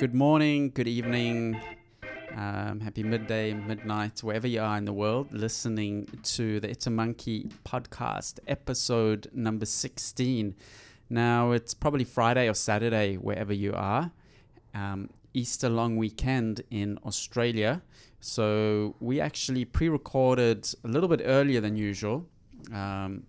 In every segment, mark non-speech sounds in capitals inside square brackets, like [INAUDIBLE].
Good morning, good evening, um, happy midday, midnight, wherever you are in the world, listening to the It's a Monkey podcast, episode number 16. Now, it's probably Friday or Saturday, wherever you are. Um, Easter long weekend in Australia. So, we actually pre recorded a little bit earlier than usual. Um,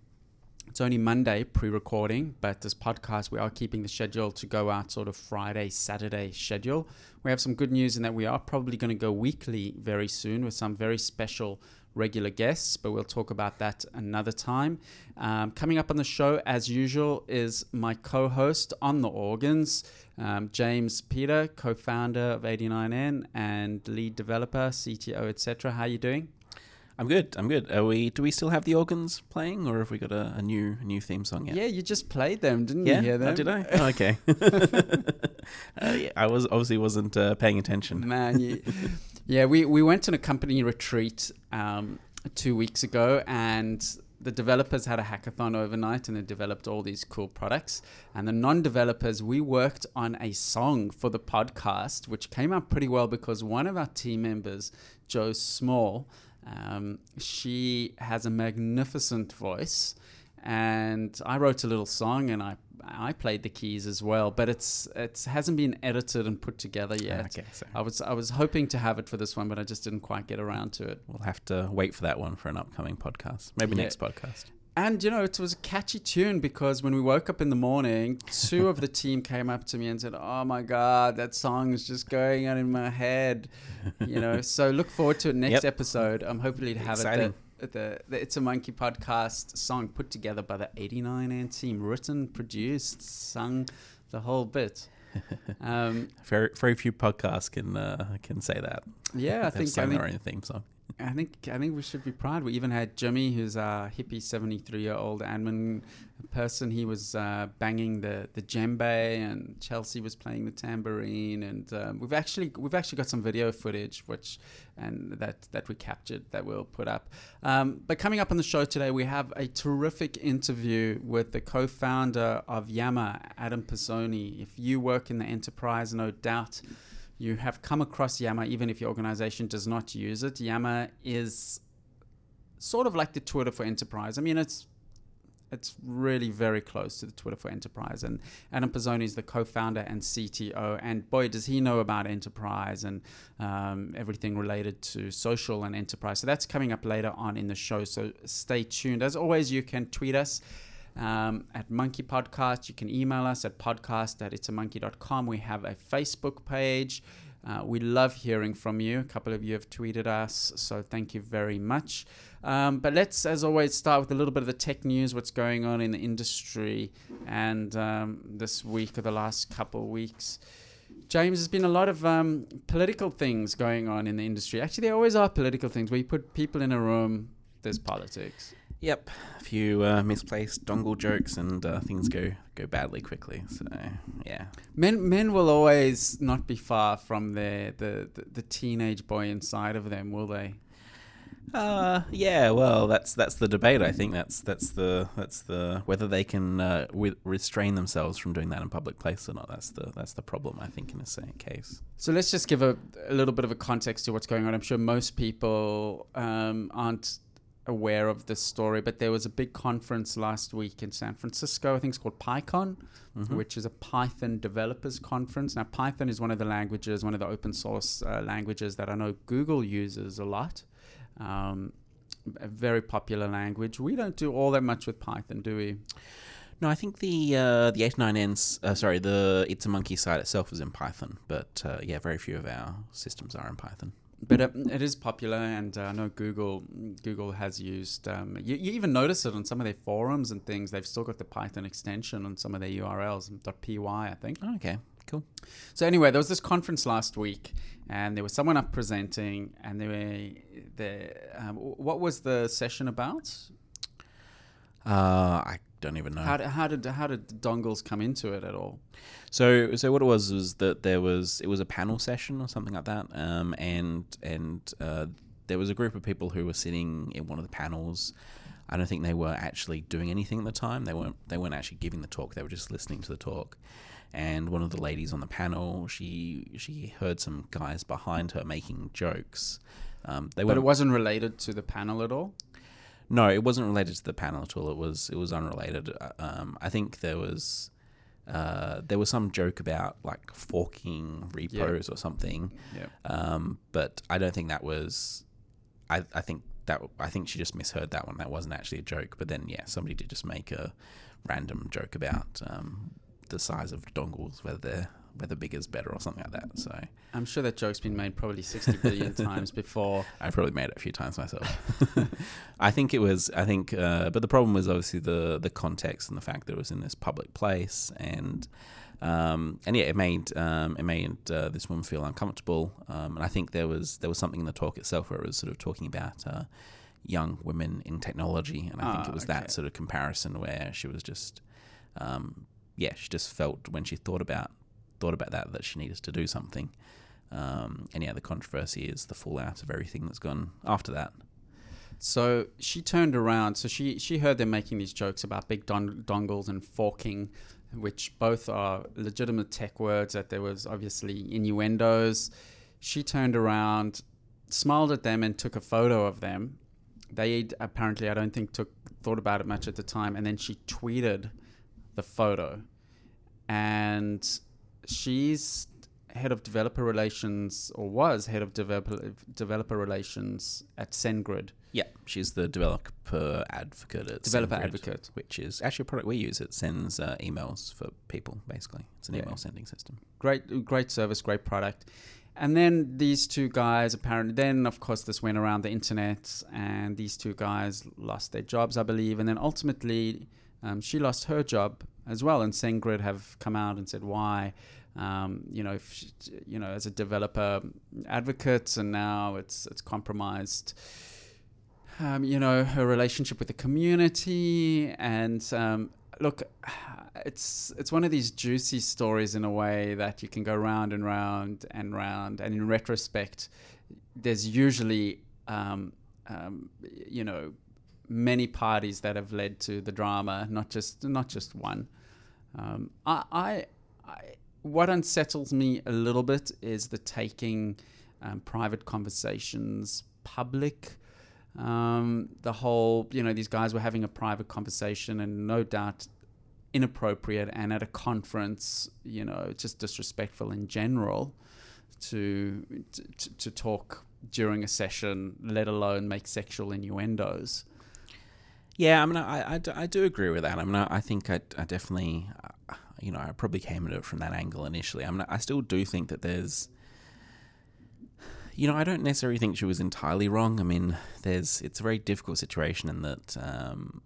it's only Monday pre recording, but this podcast, we are keeping the schedule to go out sort of Friday, Saturday schedule. We have some good news in that we are probably going to go weekly very soon with some very special regular guests, but we'll talk about that another time. Um, coming up on the show, as usual, is my co host on the organs, um, James Peter, co founder of 89N and lead developer, CTO, etc. How are you doing? I'm good. I'm good. Are we? Do we still have the organs playing, or have we got a, a new a new theme song yet? Yeah, you just played them, didn't yeah? you hear them? Oh, did I? [LAUGHS] Oh, okay. [LAUGHS] uh, yeah, I was obviously wasn't uh, paying attention. Man, you, [LAUGHS] yeah, we we went on a company retreat um, two weeks ago, and the developers had a hackathon overnight, and they developed all these cool products. And the non-developers, we worked on a song for the podcast, which came out pretty well because one of our team members, Joe Small. Um, she has a magnificent voice, and I wrote a little song, and I I played the keys as well. But it's it hasn't been edited and put together yet. Okay, so I was I was hoping to have it for this one, but I just didn't quite get around to it. we'll have to wait for that one for an upcoming podcast. Maybe Yeah. next podcast. And you know, it was a catchy tune because when we woke up in the morning, two of the team came up to me and said, "Oh my god, that song is just going on in my head." You know, so look forward to it next Yep. episode. I'm hopefully to have Exciting. it the, the the It's a Monkey podcast song put together by the 89N team, written, produced, sung, the whole bit. [LAUGHS] Um, Very very few podcasts can uh, can say that. yeah, I think I think their own theme song. I think I think we should be proud. We even had Jimmy, who's a hippie, seventy-three-year-old admin person. He was uh, banging the the djembe, and Chelsea was playing the tambourine. And um, we've actually we've actually got some video footage, which and that that we captured that we'll put up. Um, but coming up on the show today, we have a terrific interview with the co-founder of Yammer, Adam Pisoni. If you work in the enterprise, no doubt you have come across Yammer, even if your organization does not use it. Yammer is sort of like the Twitter for enterprise. I mean, it's it's really very close to the Twitter for enterprise. And Adam Pisoni is the co-founder and CTO. And boy, does he know about enterprise and um, everything related to social and enterprise. So that's coming up later on in the show. So stay tuned. As always, you can tweet us um, at Monkey Podcast. You can email us at podcast at itsamonkey.com. We have a Facebook page. Uh, we love hearing from you. A couple of you have tweeted us, so thank you very much. Um, but let's, as always, start with a little bit of the tech news, what's going on in the industry, and um, this week or the last couple of weeks. James, there's been a lot of um, political things going on in the industry. Actually, there always are political things where you put people in a room, there's politics. Yep, a few uh, misplaced dongle jokes and uh, things go go badly quickly. So yeah, Men men will always not be far from their the, the, the teenage boy inside of them, will they? uh, yeah. Well, that's that's the debate. I think that's that's the that's the whether they can uh, restrain themselves from doing that in public place or not. That's the that's the problem. I think in this case. So let's just give a, a little bit of a context to what's going on. I'm sure most people um, aren't aware of this story, but there was a big conference last week in San Francisco. I think it's called PyCon, Mhm. which is a Python developers conference. Now, Python is one of the languages, one of the open source uh, languages that I know Google uses a lot. Um, a very popular language. We don't do all that much with Python, do we? No, I think the uh, the 89N's, uh, sorry, the It's a Monkey site itself is in Python, but uh, yeah, very few of our systems are in Python. But it, it is popular, and uh, I know Google Google has used. Um, you, you even notice it on some of their forums and things. They've still got the Python extension on some of their URLs. .py, I think. Oh, okay, cool. So anyway, there was this conference last week, and there was someone up presenting, and they were the um, what was the session about? Uh, I don't even know. How did, how did how did dongles come into it at all? So, so what it was was that there was it was a panel session or something like that, um, and and uh, there was a group of people who were sitting in one of the panels. I don't think they were actually doing anything at the time. They weren't. They weren't actually giving the talk. They were just listening to the talk. And one of the ladies on the panel, she she heard some guys behind her making jokes. Um, they But it wasn't related to the panel at all. No, it wasn't related to the panel at all. It was it was unrelated. Uh, Um, I think there was uh, there was some joke about like forking repos or something. Yeah. Um, but I don't think that was. I I think that I think she just misheard that one. That wasn't actually a joke. But then yeah, somebody did just make a random joke about um, the size of dongles, whether they're whether bigger is better or something like that. So I'm sure that joke's been made probably 60 billion [LAUGHS] times before. I've probably made it a few times myself. [LAUGHS] I think it was. I think, uh, but the problem was obviously the the context and the fact that it was in this public place, and um, and yeah, it made um, it made uh, this woman feel uncomfortable. Um, and I think there was there was something in the talk itself where it was sort of talking about uh, young women in technology, and I think Ah, it was okay. that sort of comparison where she was just, um, yeah, she just felt when she thought about thought about that that she needed to do something. Um, and yeah, the controversy is the fallout of everything that's gone after that. So she turned around. So she she heard them making these jokes about big don- dongles and forking, which both are legitimate tech words. That there was obviously innuendos. She turned around, smiled at them, and took a photo of them. They apparently, I don't think, took thought about it much at the time, and then she tweeted the photo, and she's head of developer relations or was head of developer developer relations at SendGrid. Yeah, she's the developer advocate at Developer SendGrid, advocate. which is actually a product we use. It sends uh, emails for people, basically. It's an Yeah. email sending system. Great, great service, great product. And then these two guys apparently, then of course this went around the internet, and these two guys lost their jobs, I believe, and then ultimately um, she lost her job as well. And SendGrid have come out and said why. Um, you know, if you know, as a developer advocate, and now it's it's compromised. Um, you know, her relationship with the community, and um, look, it's it's one of these juicy stories in a way that you can go round and round and round, and in retrospect, there's usually um, um, you know many parties that have led to the drama, not just not just one. Um, I, I, I what unsettles me a little bit is the taking um, private conversations public. Um, the whole, you know, these guys were having a private conversation, and no doubt inappropriate, and at a conference, you know, just disrespectful in general to to, to talk during a session, let alone make sexual innuendos. Yeah, I mean, I, I, do- I do agree with that. I mean, I, I think I, I definitely, uh, you know, I probably came at it from that angle initially. I mean, I still do think that there's, you know, I don't necessarily think she was entirely wrong. I mean, there's, it's a very difficult situation in that, um,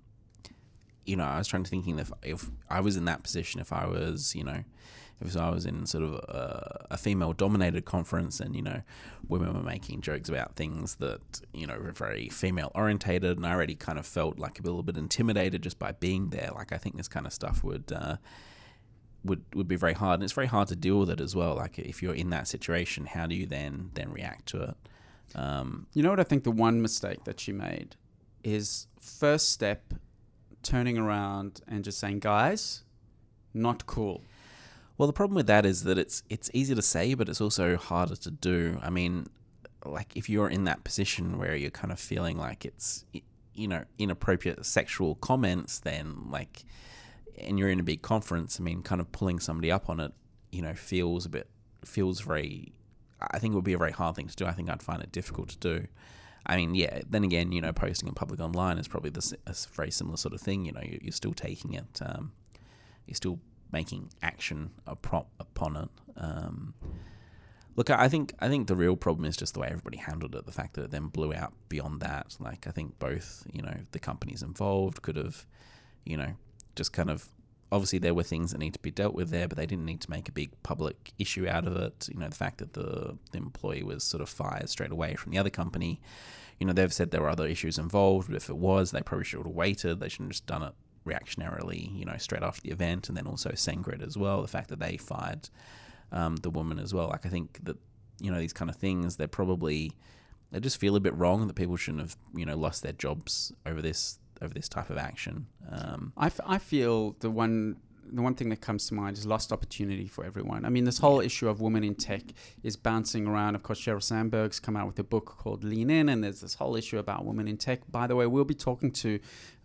you know, I was trying to thinking if if I was in that position, if I was, you know, if I was in sort of a, a female dominated conference and, you know, women were making jokes about things that, you know, were very female orientated and I already kind of felt like a little bit intimidated just by being there. Like I think this kind of stuff would uh, would would be very hard and it's very hard to deal with it as well. Like if you're in that situation, how do you then then react to it? Um, You know what I think the one mistake that she made is first step turning around and just saying, guys, not cool. Well, the problem with that is that it's it's easy to say, but it's also harder to do. I mean, like if you're in that position where you're kind of feeling like it's you know inappropriate sexual comments, then like, and you're in a big conference. I mean, kind of pulling somebody up on it, you know, feels a bit feels very. I think it would be a very hard thing to do. I think I'd find it difficult to do. I mean, yeah. Then again, you know, posting in public online is probably the, s- a very similar sort of thing. You know, you- you're still taking it. Um, you're still making action upon upon it. Um, look, I think I think the real problem is just the way everybody handled it. The fact that it then blew out beyond that. Like I think both, you know, the companies involved could have, you know, just kind of. Obviously, there were things that need to be dealt with there, but they didn't need to make a big public issue out of it. You know, the fact that the, the employee was sort of fired straight away from the other company. You know, they've said there were other issues involved, but if it was, they probably should have waited. They shouldn't have just done it reactionarily, you know, straight after the event, and then also SendGrid as well. The fact that they fired um, the woman as well. Like I think that you know these kind of things, they're probably they just feel a bit wrong that people shouldn't have you know lost their jobs over this over this type of action. Um, I, f- I feel the one the one thing that comes to mind is lost opportunity for everyone. I mean, this whole issue of women in tech is bouncing around. Of course, Sheryl Sandberg's come out with a book called Lean In, and there's this whole issue about women in tech. By the way, we'll be talking to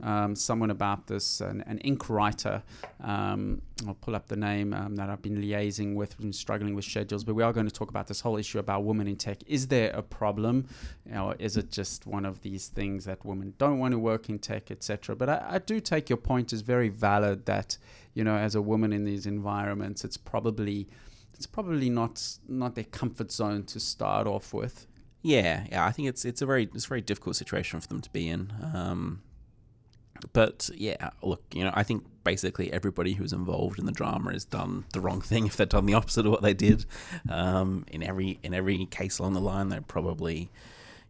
um, someone about this, an, an Inc. writer. Um, I'll pull up the name um, that I've been liaising with, been struggling with schedules, but we are going to talk about this whole issue about women in tech. Is there a problem, or is it just one of these things that women don't want to work in tech, etc.? But I, I do take your point as very valid that you know, as a woman in these environments, it's probably it's probably not not their comfort zone to start off with. Yeah, yeah, I think it's it's a very it's a very difficult situation for them to be in. Um, but yeah, look, you know, I think basically everybody who's involved in the drama has done the wrong [LAUGHS] thing if they've done the opposite of what they did. Um, in every in every case along the line, they probably,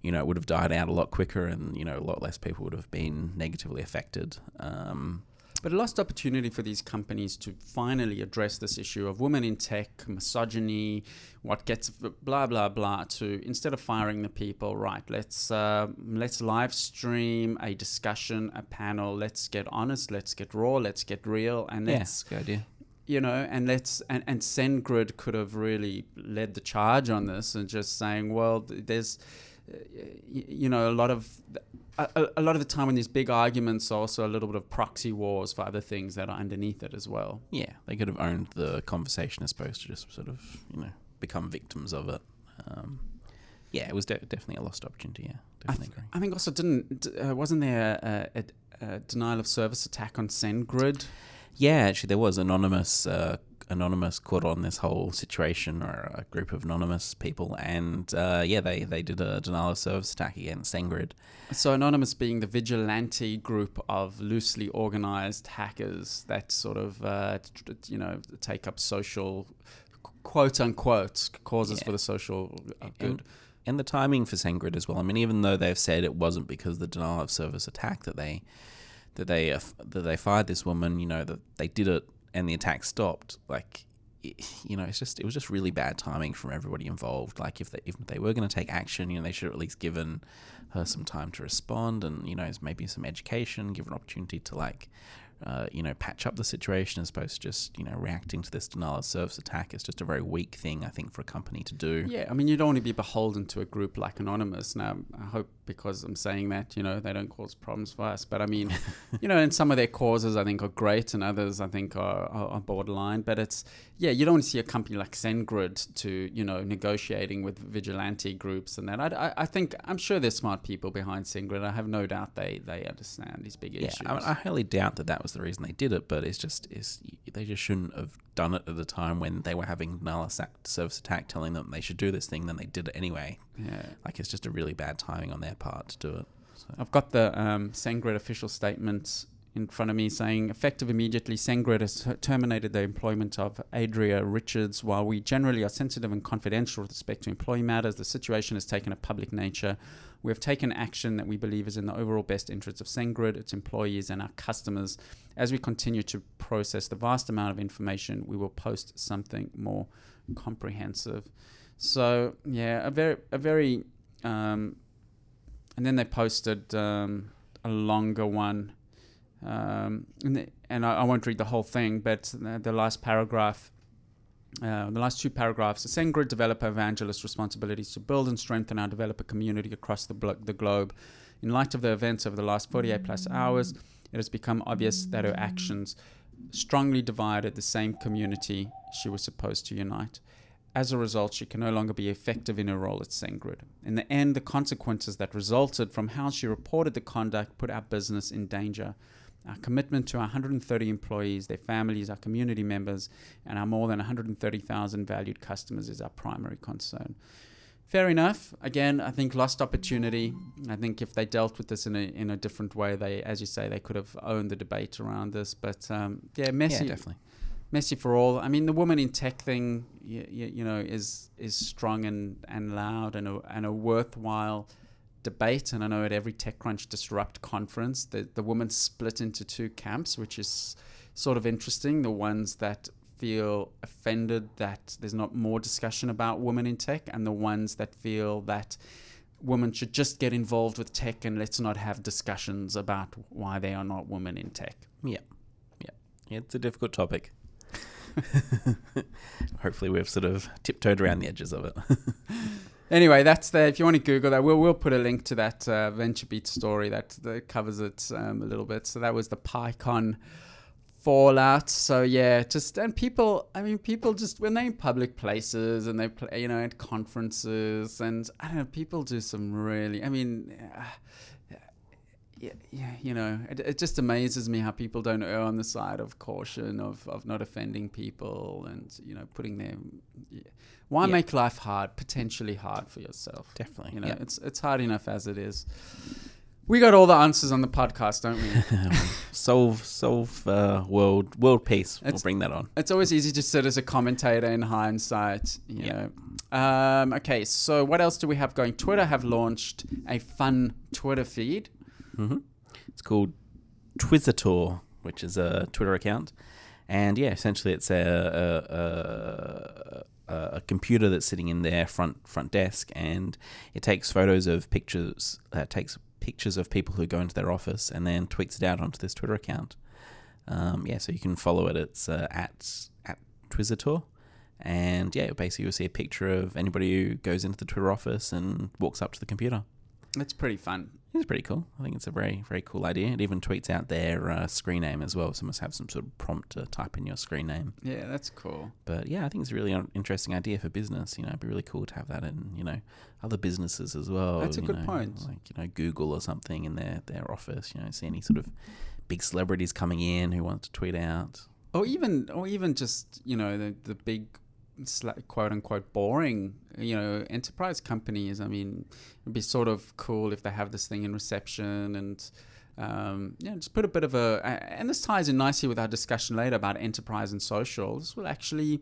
you know, would have died out a lot quicker, and you know, a lot less people would have been negatively affected. Um, but a lost opportunity for these companies to finally address this issue of women in tech, misogyny, what gets blah blah blah. To instead of firing the people, right? Let's uh, let's live stream a discussion, a panel. Let's get honest. Let's get raw. Let's get real. And let's yeah, good idea you know, and let's and, and SendGrid could have really led the charge on this and just saying, well, there's, you know, a lot of a, a, lot of the time when these big arguments are also a little bit of proxy wars for other things that are underneath it as well. Yeah, they could have owned the conversation as opposed to just sort of you know become victims of it. Um, yeah, it was de- definitely a lost opportunity. Yeah, definitely. I, th- I think also didn't uh, wasn't there a, a, a, denial of service attack on SendGrid? Yeah, actually, there was anonymous uh, anonymous caught on this whole situation, or a group of anonymous people, and uh, yeah, they they did a denial of service attack against SendGrid. So anonymous being the vigilante group of loosely organized hackers that sort of uh, you know take up social quote unquote causes yeah. for the social uh, good. And, and the timing for SendGrid as well. I mean, even though they've said it wasn't because of the denial of service attack that they that they uh, that they fired this woman, you know, that they did it and the attack stopped, like you know, it's just it was just really bad timing from everybody involved. Like if they if they were going to take action, you know, they should have at least given her some time to respond, and you know, maybe some education, give an opportunity to like uh, you know, patch up the situation as opposed to just, you know, reacting to this denial of service attack is just a very weak thing, I think, for a company to do. Yeah, I mean, you don't want to be beholden to a group like Anonymous. Now, I hope because I'm saying that, you know, they don't cause problems for us. But I mean, [LAUGHS] you know, and some of their causes I think are great and others I think are, are, are borderline. But it's, yeah, you don't want to see a company like SendGrid to, you know, negotiating with vigilante groups and that. I, I, I think, I'm sure there's smart people behind SendGrid. I have no doubt they, they understand these big yeah, issues. I, I highly doubt that that was the reason they did it, but it's just is they just shouldn't have done it at the time when they were having null service attack telling them they should do this thing. Then they did it anyway. Yeah, like it's just a really bad timing on their part to do it. So. I've got the um, official statements in front of me saying, effective immediately, SendGrid has terminated the employment of Adria Richards. While we generally are sensitive and confidential with respect to employee matters, the situation has taken a public nature. We have taken action that we believe is in the overall best interest of SendGrid, its employees, and our customers. As we continue to process the vast amount of information, we will post something more comprehensive. So yeah, a very a very um, and then they posted um, a longer one, um, and, the, and I, I, won't read the whole thing, but the, the last paragraph uh, the last two paragraphs, the SendGrid developer evangelist responsibilities to build and strengthen our developer community across the, blo- the globe. In light of the events over the last 48 plus hours, it has become obvious that her actions strongly divided the same community she was supposed to unite. As a result, she can no longer be effective in her role at SendGrid. In the end, the consequences that resulted from how she reported the conduct put our business in danger. Our commitment to our 130 employees, their families, our community members, and our more than 130,000 valued customers is our primary concern. Fair enough. Again, I think lost opportunity. I think if they dealt with this in a in a different way, they, as you say, they could have owned the debate around this. But um, yeah, messy. Yeah, definitely. Messy for all. I mean, the woman in tech thing, you, you, you know, is is strong and, and loud and a, and a worthwhile debate, and I know at every TechCrunch Disrupt conference, the, the women split into two camps, which is sort of interesting. The ones that feel offended that there's not more discussion about women in tech, and the ones that feel that women should just get involved with tech and let's not have discussions about why they are not women in tech. Yeah, yeah, yeah. It's a difficult topic. [LAUGHS] [LAUGHS] Hopefully, we've sort of tiptoed around the edges of it. [LAUGHS] Anyway, that's there. If you want to Google that, we'll we'll put a link to that uh, VentureBeat story that, that covers it um, a little bit. So that was the PyCon fallout. So yeah, just and people. I mean, people just when they're in public places and they play, you know, at conferences and I don't know, people do some really. I mean. Yeah, yeah, you know, it, it just amazes me how people don't err on the side of caution, of, of not offending people, and you know, putting them. Yeah. Why Yeah. make life hard, potentially hard for yourself? Definitely. You know, yeah. it's it's hard enough as it is. We got all the answers on the podcast, don't we? [LAUGHS] solve solve uh, world world peace. We'll It's- bring that on. it's always easy to sit as a commentator in hindsight. You Yeah. know. Um, okay, so what else do we have going? Twitter have launched a fun Twitter feed. Hmm It's called Twizitor, which is a Twitter account, and yeah, essentially it's a a, a, a computer that's sitting in their front front desk, and it takes photos of pictures. Uh, takes pictures of people who go into their office, and then tweets it out onto this Twitter account. Um, yeah, so you can follow it. It's uh, at at Twizitor. And yeah, basically you'll see a picture of anybody who goes into the Twitter office and walks up to the computer. It's pretty fun. It's pretty cool. I think it's a very, very cool idea. It even tweets out their uh, screen name as well, so must have some sort of prompt to type in your screen name. Yeah, that's cool. But yeah, I think it's a really interesting idea for business. You know, it'd be really cool to have that in you know other businesses as well. That's a good know, point. Like you know Google or something in their their office. You know, see any sort of big celebrities coming in who want to tweet out. or even or even just you know the the big quote unquote boring you know enterprise companies i mean it'd be sort of cool if they have this thing in reception and um, yeah, just put a bit of a, a- and this ties in nicely with our discussion later about enterprise and social. This will actually,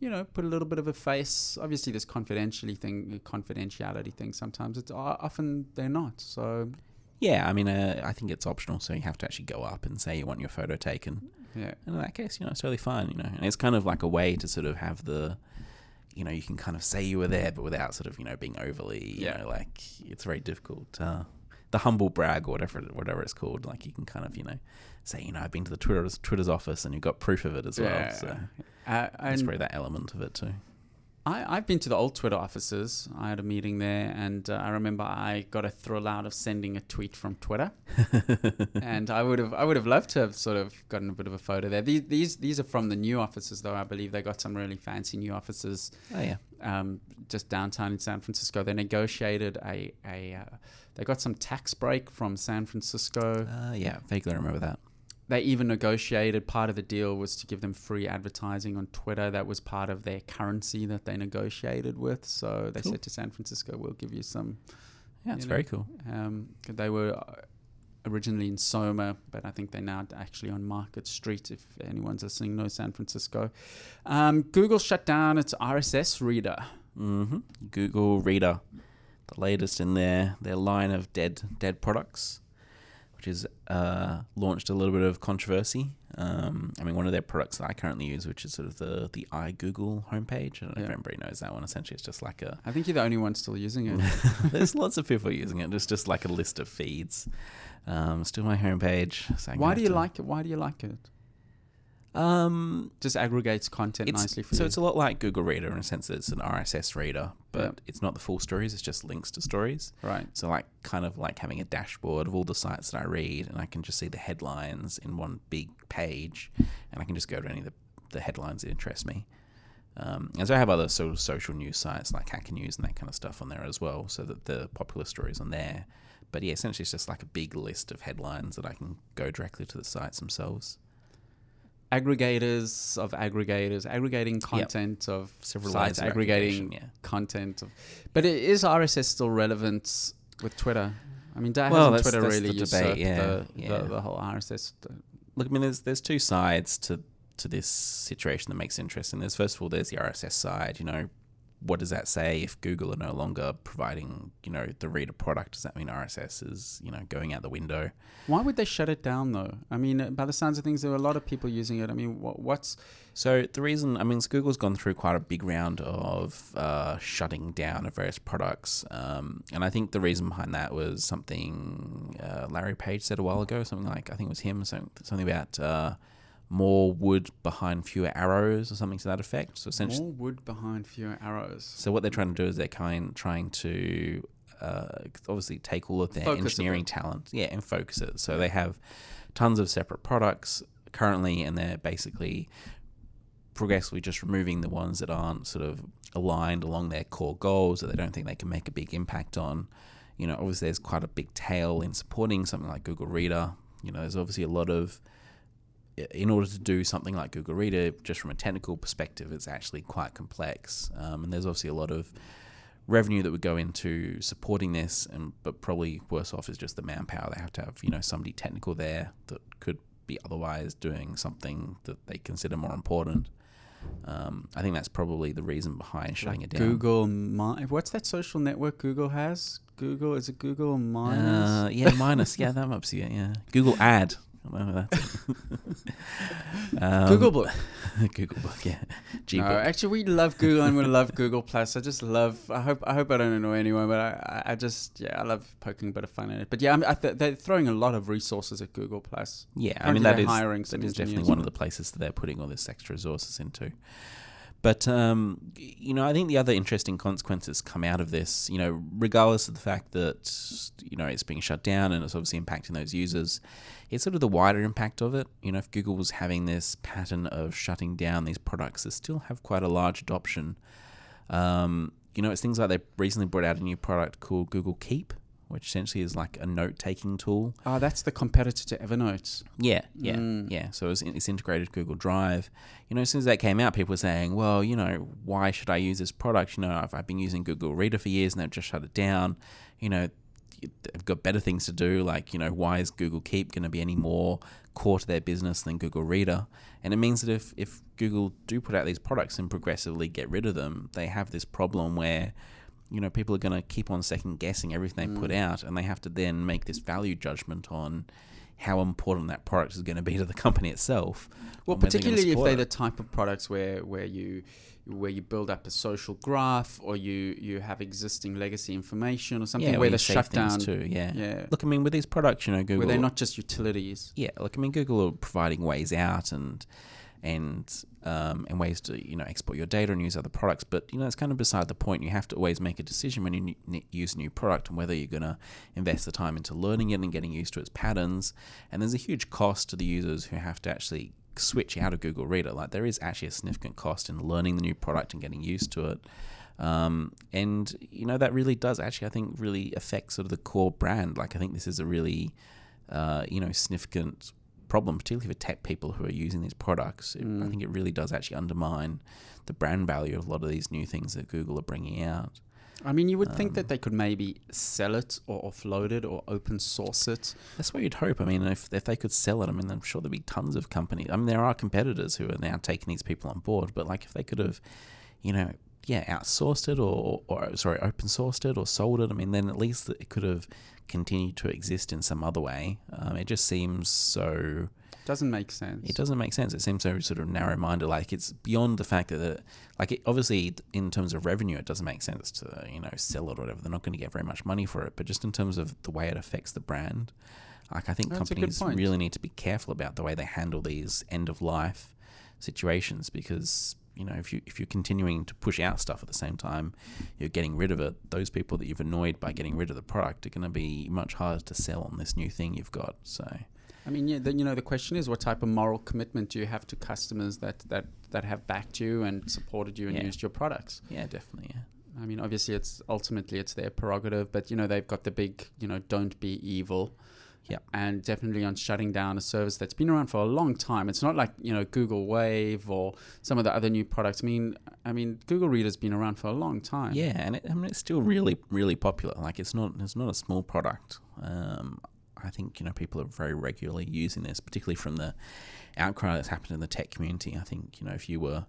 you know, put a little bit of a face. Obviously, this confidentiality thing, confidentiality thing. Sometimes it's often they're not. So Yeah, I mean, uh, I think it's optional, so you have to actually go up and say you want your photo taken. yeah, And in that case, you know, it's totally fine, you know. And it's kind of like a way to sort of have the, you know, you can kind of say you were there, but without sort of, you know, being overly, you Yeah. know, like it's very difficult. Uh, the humble brag or whatever, whatever it's called, like you can kind of, you know, say, you know, I've been to the Twitter's, Twitter's office and you've got proof of it as well. yeah. So Uh, it's and probably that element of it too. I, I've been to the old Twitter offices. I had a meeting there, and uh, I remember I got a thrill out of sending a tweet from Twitter. [LAUGHS] and I would have, I would have loved to have sort of gotten a bit of a photo there. These, these, these are from the new offices, though. I believe they got some really fancy new offices Oh, yeah. um, just downtown in San Francisco. They negotiated a, a uh, they got some tax break from San Francisco. Uh, yeah, vaguely remember that. They even negotiated part of the deal was to give them free advertising on Twitter. That was part of their currency that they negotiated with. So they Cool. said to San Francisco, "We'll give you some." Yeah, it's very cool. Um, they were uh, originally in Soma, but I think they're now actually on Market Street. If anyone's listening, knows San Francisco. Um, Google shut down its RSS reader. hmm Google Reader, the latest in their their line of dead dead products, which is uh, launched a little bit of controversy. Um, I mean, one of their products that I currently use, which is sort of the the iGoogle homepage. I don't know Yeah. if anybody knows that one. Essentially, it's just like a. I think you're the only one still using it. [LAUGHS] There's lots of people using it. It's just like a list of feeds. Um, still my homepage. So Why do you to- like it? Why do you like it? Um, Just aggregates content it's, nicely for so you. So it's a lot like Google Reader in a sense that it's an RSS reader, but Yeah. it's not the full stories. It's just links to stories. right. So like kind of like having a dashboard of all the sites that I read, and I can just see the headlines in one big page, and I can just go to any of the, the headlines that interest me. Um, and so I have other sort of social news sites like Hacker News and that kind of stuff on there as well, so that the popular stories on there. But yeah, essentially it's just like a big list of headlines that I can go directly to the sites themselves. Aggregators of aggregators, aggregating content of Several sites, aggregating aggregation, content of. But it, is RSS still relevant with Twitter? I mean, da- Well, hasn't that's- Twitter that's really the debate, yeah, the, yeah. The, the whole RSS? Look, I mean, there's there's two sides to to this situation that makes it interesting. There's first of all, there's the RSS side. You know, what does that say if Google are no longer providing, you know, the reader product? Does that mean RSS is, you know, going out the window? Why would they shut it down though? I mean, uh, by the sounds of things, there are a lot of people using it. I mean, what, what's So the reason, I mean, Google's gone through quite a big round of uh, shutting down of various products, um, and I think the reason behind that was something uh, Larry Page said a while ago. Something like I think it was him, something, something about uh, more wood behind fewer arrows, or something to that effect. So essentially, more wood behind fewer arrows? so what they're trying to do is they're kind trying to uh, obviously take all of their Focus engineering talent, yeah, and focus it. So they have tons of separate products currently, and they're basically progressively just removing the ones that aren't sort of aligned along their core goals that they don't think they can make a big impact on. You know, obviously there's quite a big tail in supporting something like Google Reader. You know, there's obviously a lot of in order to do something like Google Reader, just from a technical perspective, it's actually quite complex. Um, and there's obviously a lot of revenue that would go into supporting this, and but probably worse off is just the manpower. They have to have you know somebody technical there that could be otherwise doing something that they consider more important. Um, I think that's probably the reason behind shutting Like it down. Google, Mi- what's that social network Google has? Google is it Google minus? Uh, yeah, minus. Yeah, that might be it. Yeah, Google Ad. Remember that. um, [LAUGHS] Google Book. [LAUGHS] Google Book. Yeah, G No, actually, we love Google and we [LAUGHS] love Google Plus. I just love. I hope. I hope I don't annoy anyone, but I, I just yeah, I love poking a bit of fun in it. But yeah, I'm, I th- they're throwing a lot of resources at Google Plus. Yeah, I mean that is that is definitely one of the places that they're putting all this extra resources into. But um, you know, I think the other interesting consequences come out of this. You know, regardless of the fact that you know it's being shut down and it's obviously impacting those users, it's sort of the wider impact of it. You know, if Google was having this pattern of shutting down these products that still have quite a large adoption, um, you know, it's things like they recently brought out a new product called Google Keep, which essentially is like a note-taking tool. Oh, that's the competitor to Evernote. Yeah, yeah, Mm. yeah. So it's, it's integrated Google Drive. You know, as soon as that came out, people were saying, well, you know, why should I use this product? You know, I've, I've been using Google Reader for years and they've just shut it down. You know, they've got better things to do. Like, you know, why is Google Keep going to be any more core to their business than Google Reader? And it means that if, if Google do put out these products and progressively get rid of them, they have this problem where you know, people are going to keep on second guessing everything they put Mm. out, and they have to then make this value judgment on how important that product is going to be to the company itself. Well, particularly if they're it. the type of products where where you where you build up a social graph or you you have existing legacy information or something yeah, where the shutdown. too. Yeah. Yeah, Look, I mean, with these products, you know, Google. where they're not just utilities. Yeah, look, I mean, Google are providing ways out and and um, and ways to you know export your data and use other products. But you know, it's kind of beside the point. You have to always make a decision when you n- use a new product and whether you're going to invest the time into learning it and getting used to its patterns. And there's a huge cost to the users who have to actually switch out of Google Reader. Like there is actually a significant cost in learning the new product and getting used to it. Um, and you know that really does actually, I think, really affect sort of the core brand. Like I think this is a really, uh, you know, significant problem, particularly for tech people who are using these products. It, I Mm. think it really does actually undermine the brand value of a lot of these new things that Google are bringing out. I mean, you would think Um, that they could maybe sell it or offload it or open source it. That's what you'd hope. I mean, if if they could sell it, I mean, I'm sure there'd be tons of companies. I mean, there are competitors who are now taking these people on board. But like, if they could have, you know, yeah, outsourced it or or sorry, open sourced it or sold it. I mean, then at least it could have continued to exist in some other way. Um, it just seems so. Doesn't make sense. It doesn't make sense. It seems so sort of narrow-minded. Like it's beyond the fact that, it, like, it, obviously in terms of revenue, it doesn't make sense to you know sell it or whatever. They're not going to get very much money for it. But just in terms of the way it affects the brand, like I think That's companies really need to be careful about the way they handle these end-of-life situations because you know if you if you're continuing to push out stuff at the same time you're getting rid of it those people that you've annoyed by getting rid of the product are going to be much harder to sell on this new thing you've got so I mean, yeah. Then you know, the question is, what type of moral commitment do you have to customers that that that have backed you and supported you and Yeah. used your products? yeah definitely yeah I mean, obviously, it's ultimately it's their prerogative, but you know, they've got the big, you know, don't be evil. Yeah. And definitely on shutting down a service that's been around for a long time. It's not like you know Google Wave or some of the other new products. I mean, I mean, Google Reader's been around for a long time. Yeah, and it, I mean it's still really really popular. Like it's not it's not a small product. Um, I think you know people are very regularly using this, particularly from the outcry that's happened in the tech community. I think you know if you were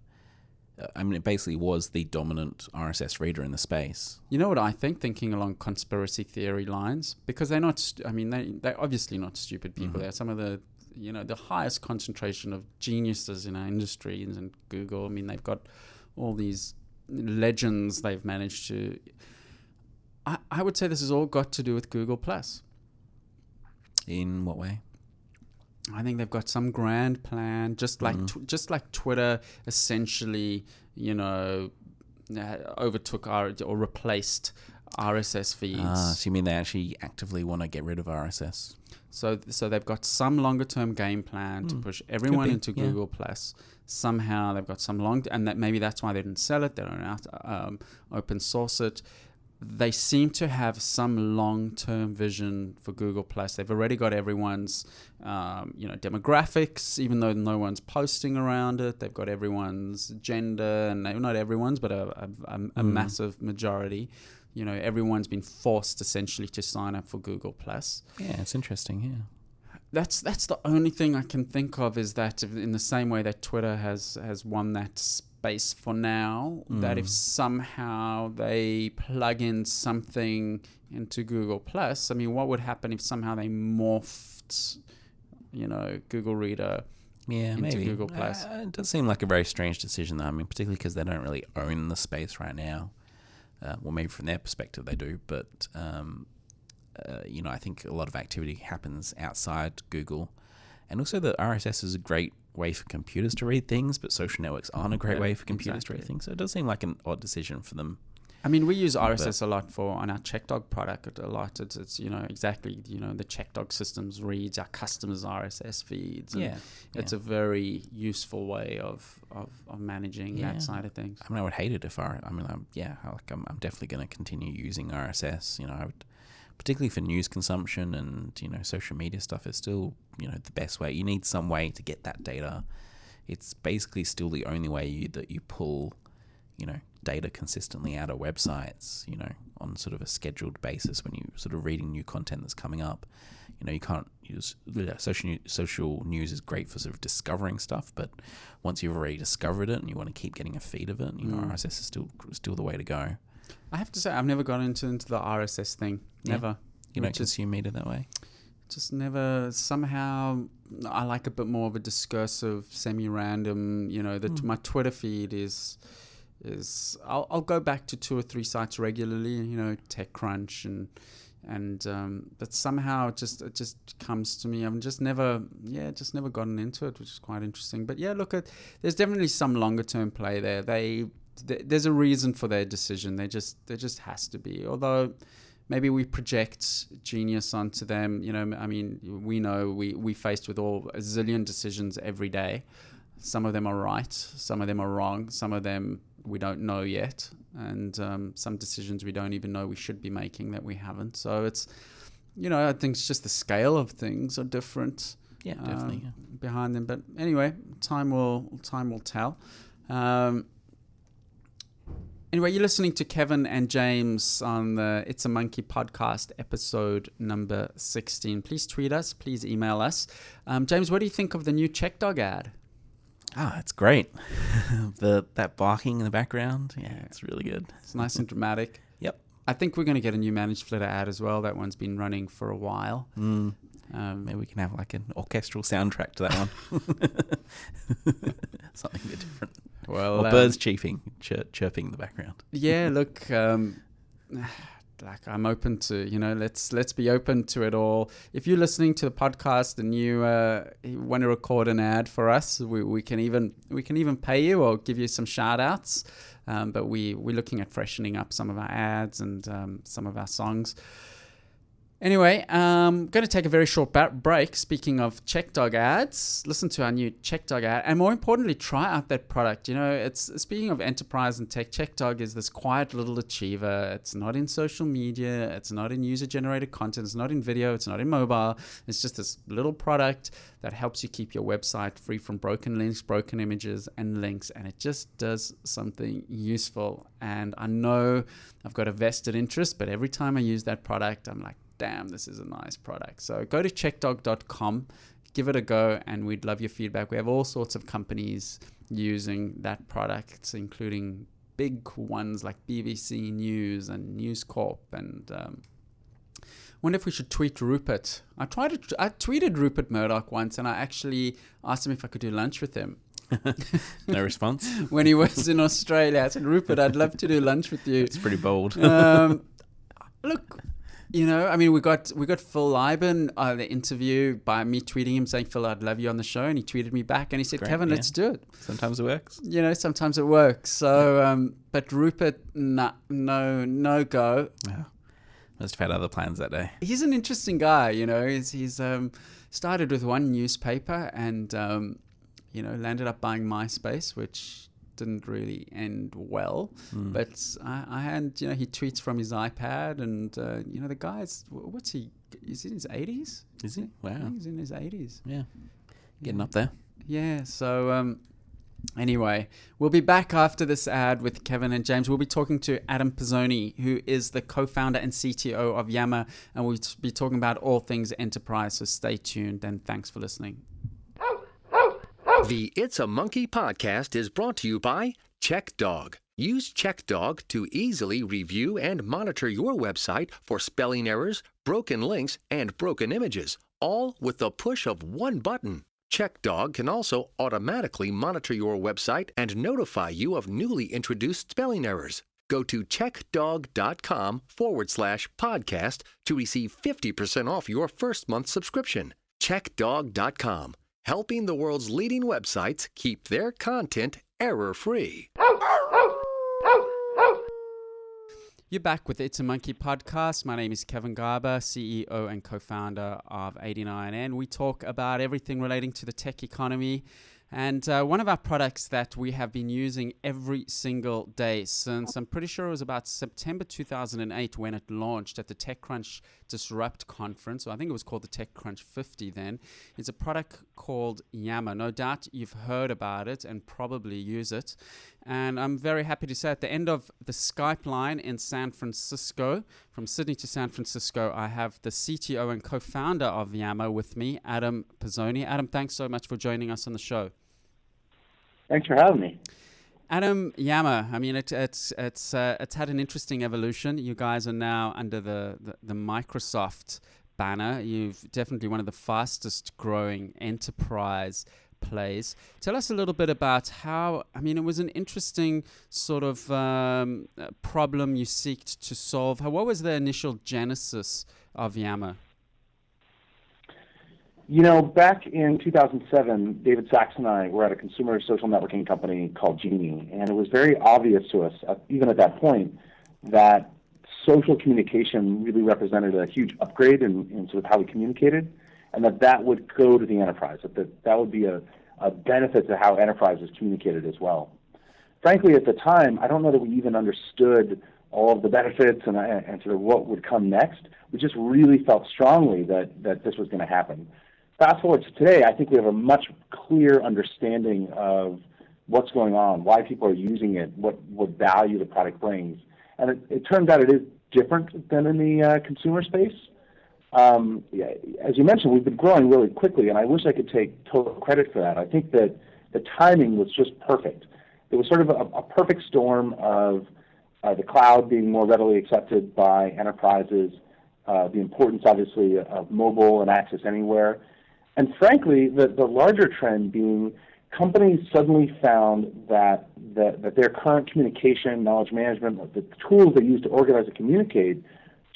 I mean, it basically was the dominant RSS reader in the space. You know what I think? Thinking along conspiracy theory lines, because they're not. St- I mean, they they're obviously not stupid people. Mhm. They're some of the you know the highest concentration of geniuses in our industry and Google. I mean, they've got all these legends they've managed to. I, I would say this has all got to do with Google Plus. In what way? I think they've got some grand plan, just like Mhm. tw- just like Twitter essentially, you know, uh, overtook our or replaced RSS feeds. Ah, so you mean they actually actively want to get rid of RSS? So so they've got some longer term game plan to Hmm. push everyone into yeah. Google Plus. Somehow they've got some long and that maybe that's why they didn't sell it. They don't out, um, open source it. They seem to have some long term vision for Google Plus. They've already got everyone's um, you know demographics, even though no one's posting around it. They've got everyone's gender and not everyone's, but a, a, a, a Hmm. massive majority. You know, everyone's been forced essentially to sign up for Google Plus Yeah, it's interesting. Yeah. that's that's the only thing I can think of is that in the same way that Twitter has has won that space for now, that if Mm. somehow they plug in something into Google Plus, I mean, what would happen if somehow they morphed, you know, Google Reader? Yeah, into maybe. Google Plus. Uh, it does seem like a very strange decision, though. I mean, particularly because they don't really own the space right now. Uh, well, maybe from their perspective they do, but um, uh, you know, I think a lot of activity happens outside Google, and also the RSS is a great way for computers to read things, but social networks aren't a great Yeah, way for computers to read things. So it does seem like an odd decision for them. I mean, we use RSS a lot for on our CheckDog product a lot. It's, it's you know exactly you know the CheckDog systems reads our customers' RSS feeds. and Yeah, it's yeah. a very useful way of of, of managing Yeah. that side of things. I mean, I would hate it if I. I mean, I'm, yeah, like I'm, I'm definitely going to continue using RSS. You know, I would, particularly for news consumption and you know social media stuff. is still you know the best way. You need some way to get that data. It's basically still the only way you, that you pull, you know, data consistently out of websites. You know, on sort of a scheduled basis when you're sort of reading new content that's coming up. You know, you can't use social social news is great for sort of discovering stuff, but once you've already discovered it and you want to keep getting a feed of it, you know, Mm. RSS is still still the way to go. I have to say, I've never got into into the RSS thing. Yeah. Never. You don't consume media that way. Just never. Somehow, I like a bit more of a discursive, semi-random. You know, that Mm. my Twitter feed is is. I'll I'll go back to two or three sites regularly. You know, TechCrunch and and um, but somehow it just it just comes to me. I've just never, yeah, just never gotten into it, which is quite interesting. But yeah, look at there's definitely some longer term play there. They th- there's a reason for their decision. They just there just has to be. Although maybe we project genius onto them. You know, I mean, we know we we faced with all a zillion decisions every day. Some of them are right, some of them are wrong, some of them we don't know yet, and um, some decisions we don't even know we should be making that we haven't. So it's, you know, I think it's just the scale of things are different Yeah, definitely. yeah. behind them. But anyway, time will time will tell. Um, anyway, you're listening to Kevin and James on the It's a Monkey podcast, episode number 16. Please tweet us. Please email us. Um, James, what do you think of the new CheckDog ad? Ah, it's great. [LAUGHS] the that barking in the background, yeah, it's really good. It's nice and dramatic. Yep. I think we're going to get a new ManageFlitter ad as well. That one's been running for a while. Mm, Um, maybe we can have like an orchestral soundtrack to that one. [LAUGHS] [LAUGHS] Something a bit different. well, Or um, birds chirping, chir- chirping in the background. yeah [LAUGHS] look um [SIGHS] like i'm open to you know let's let's be open to it all if you're listening to the podcast and you uh, want to record an ad for us we, we can even we can even pay you or give you some shout outs um, but we we're looking at freshening up some of our ads and um, some of our songs Anyway, um, going to take a very short ba- break. Speaking of CheckDog ads, listen to our new CheckDog ad, and more importantly, try out that product. You know, it's speaking of enterprise and tech. CheckDog is this quiet little achiever. It's not in social media. It's not in user-generated content. It's not in video. It's not in mobile. It's just this little product that helps you keep your website free from broken links, broken images, and links. And it just does something useful. And I know I've got a vested interest, but every time I use that product, I'm like damn, this is a nice product. So go to checkdog.com, give it a go, and we'd love your feedback. We have all sorts of companies using that product, including big ones like BBC News and News Corp and. Um, wonder if we should tweet Rupert. I tried to. I tweeted Rupert Murdoch once, and I actually asked him if I could do lunch with him. [LAUGHS] no response. [LAUGHS] when he was in Australia, I said, Rupert, I'd love to do lunch with you. It's pretty bold. um, [LAUGHS] look, you know, I mean, we got we got Phil Libin uh, the interview by me tweeting him saying, "Phil, I'd love you on the show," and he tweeted me back and he said, Great, "Kevin, yeah. let's do it." Sometimes it works. You know, sometimes it works. So, um, but Rupert, nah, no, no go. Yeah. Must have had other plans that day. He's an interesting guy. You know, he's he's um, started with one newspaper and um, you know landed up buying MySpace, which didn't really end well. Mm. But I, I had, you know, he tweets from his iPad, and uh, you know, the guy's what's he? Is he in his eighties? Is he? Wow. he's in his eighties. Yeah. Getting up there. Yeah. So um, anyway, we'll be back after this ad with Kevin and James. We'll be talking to Adam Pisoni, who is the co-founder and CTO of Yammer, and we'll be talking about all things enterprise. So stay tuned, and thanks for listening. The It's a Monkey podcast is brought to you by CheckDog. Use CheckDog to easily review and monitor your website for spelling errors, broken links, and broken images, all with the push of one button. CheckDog can also automatically monitor your website and notify you of newly introduced spelling errors. Go to checkdog.com forward slash podcast to receive 50% off your first month subscription. Checkdog.com, helping the world's leading websites keep their content error free. You're back with It's a Monkey podcast. My name is Kevin Garber, CEO and co founder of 89N. We talk about everything relating to the tech economy. And uh, one of our products that we have been using every single day since I'm pretty sure it was about September 2008 when it launched at the TechCrunch Disrupt conference. So I think it was called the TechCrunch 50 then. It's a product called Yammer. No doubt you've heard about it and probably use it. And I'm very happy to say at the end of the Skype line in San Francisco, from Sydney to San Francisco, I have the CTO and co founder of Yammer with me, Adam Pisoni. Adam, thanks so much for joining us on the show. Thanks for having me. Adam Yammer, I mean, it, it's it's uh, it's had an interesting evolution. You guys are now under the, the, the Microsoft banner. You've definitely one of the fastest growing enterprise plays. Tell us a little bit about how. I mean, it was an interesting sort of um, uh, problem you seeked to solve. How, what was the initial genesis of Yammer? You know, back in 2007, David Sacks and I were at a consumer social networking company called Geni, and it was very obvious to us, uh, even at that point, that social communication really represented a huge upgrade in, in sort of how we communicated, and that that would go to the enterprise, that that, that would be a, a benefit to how enterprises communicated as well. Frankly, at the time, I don't know that we even understood all of the benefits and, and sort of what would come next. We just really felt strongly that, that this was going to happen fast forward to today, I think we have a much clear understanding of what's going on, why people are using it, what, what value the product brings. And it, it turns out it is different than in the uh, consumer space. Um, as you mentioned, we've been growing really quickly, and I wish I could take total credit for that. I think that the timing was just perfect. It was sort of a, perfect storm of uh, the cloud being more readily accepted by enterprises, uh, the importance, obviously, of mobile and access anywhere, and frankly, the, larger trend being companies suddenly found that their current communication, knowledge management, the tools they use to organize and communicate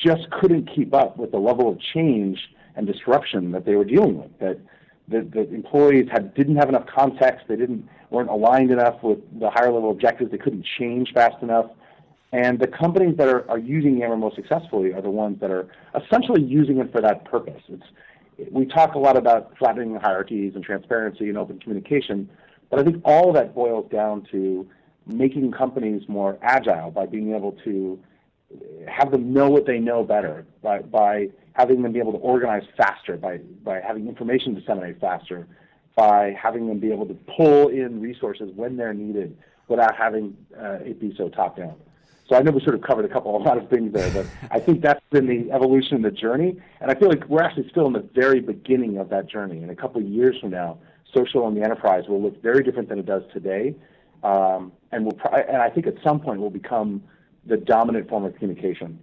just couldn't keep up with the level of change and disruption that they were dealing with. That the, the employees had, didn't have enough context, they didn't, weren't aligned enough with the higher level objectives, they couldn't change fast enough. And the companies that are, are using Yammer most successfully are the ones that are essentially using it for that purpose. It's, we talk a lot about flattening hierarchies and transparency and open communication, but I think all of that boils down to making companies more agile by being able to have them know what they know better, by, by having them be able to organize faster, by, by having information disseminate faster, by having them be able to pull in resources when they're needed without having uh, it be so top down. So I know we sort of covered a couple, a lot of things there, but [LAUGHS] I think that's been the evolution of the journey. And I feel like we're actually still in the very beginning of that journey. In a couple of years from now, social in the enterprise will look very different than it does today. Um, and, will pro- and I think at some point will become the dominant form of communication.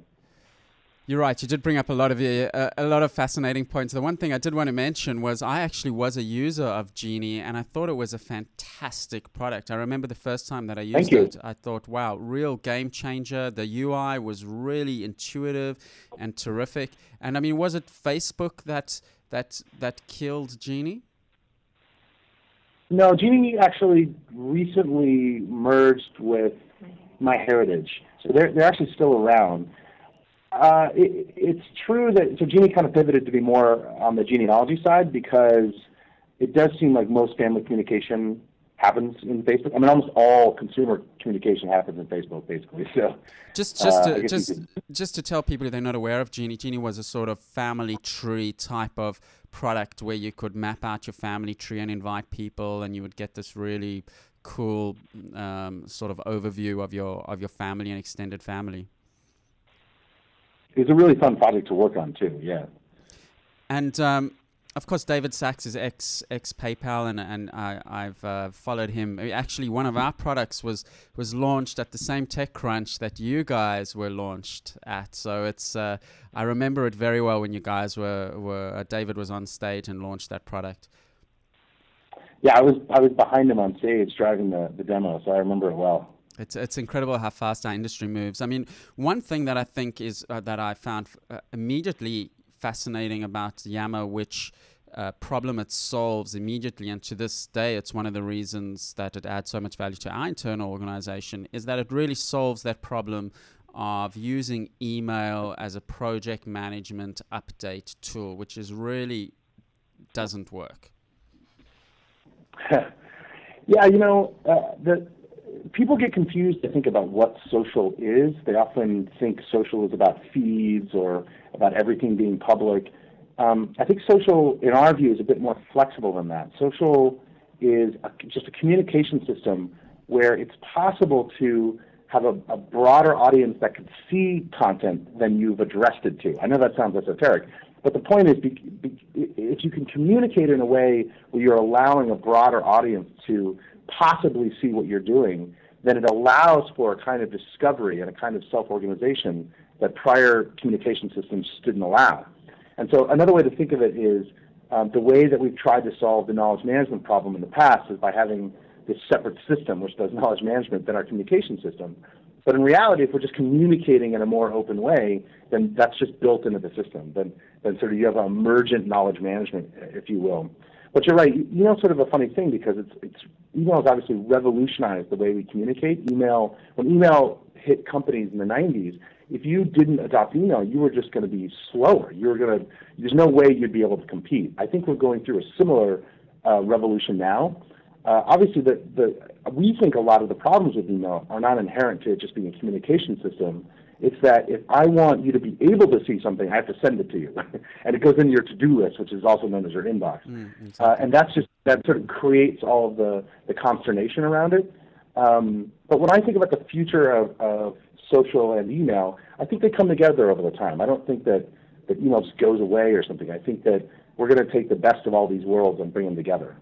You're right. You did bring up a lot of uh, a lot of fascinating points. The one thing I did want to mention was I actually was a user of Geni, and I thought it was a fantastic product. I remember the first time that I used it, I thought, "Wow, real game changer." The UI was really intuitive and terrific. And I mean, was it Facebook that that that killed Geni? No, Geni actually recently merged with MyHeritage, so they're they're actually still around. Uh, it, it's true that so Geni kind of pivoted to be more on the genealogy side because it does seem like most family communication happens in Facebook. I mean, almost all consumer communication happens in Facebook, basically. So just just uh, to, just just to tell people if they're not aware of Geni, Geni was a sort of family tree type of product where you could map out your family tree and invite people, and you would get this really cool um, sort of overview of your of your family and extended family it's a really fun project to work on too. Yeah. And um, of course, David Sacks is ex ex PayPal, and and I, I've uh, followed him. Actually, one of our products was was launched at the same TechCrunch that you guys were launched at. So it's uh, I remember it very well when you guys were were uh, David was on stage and launched that product. Yeah, I was I was behind him on stage driving the, the demo, so I remember it well. It's it's incredible how fast our industry moves. I mean, one thing that I think is uh, that I found uh, immediately fascinating about Yammer, which uh, problem it solves immediately, and to this day, it's one of the reasons that it adds so much value to our internal organization, is that it really solves that problem of using email as a project management update tool, which is really doesn't work. [LAUGHS] yeah, you know, uh, the people get confused to think about what social is. They often think social is about feeds or about everything being public. Um, I think social, in our view, is a bit more flexible than that. Social is a, just a communication system where it's possible to have a, a, broader audience that can see content than you've addressed it to. I know that sounds esoteric, but the point is, if you can communicate in a way where you're allowing a broader audience to possibly see what you're doing, then it allows for a kind of discovery and a kind of self-organization that prior communication systems didn't allow. And so another way to think of it is um, the way that we've tried to solve the knowledge management problem in the past is by having this separate system which does knowledge management than our communication system. But in reality, if we're just communicating in a more open way, then that's just built into the system. Then, then sort of you have emergent knowledge management, if you will. But you're right. Email's sort of a funny thing because it's it's email has obviously revolutionized the way we communicate. Email when email hit companies in the 90s, if you didn't adopt email, you were just going to be slower. You were going to there's no way you'd be able to compete. I think we're going through a similar uh, revolution now. Uh, obviously, the, the we think a lot of the problems with email are not inherent to it just being a communication system. It's that if I want you to be able to see something, I have to send it to you, [LAUGHS] and it goes in your to-do list, which is also known as your inbox. Mm, exactly. uh, and that's just that sort of creates all of the the consternation around it. Um, but when I think about the future of, of social and email, I think they come together over the time. I don't think that that email just goes away or something. I think that we're going to take the best of all these worlds and bring them together.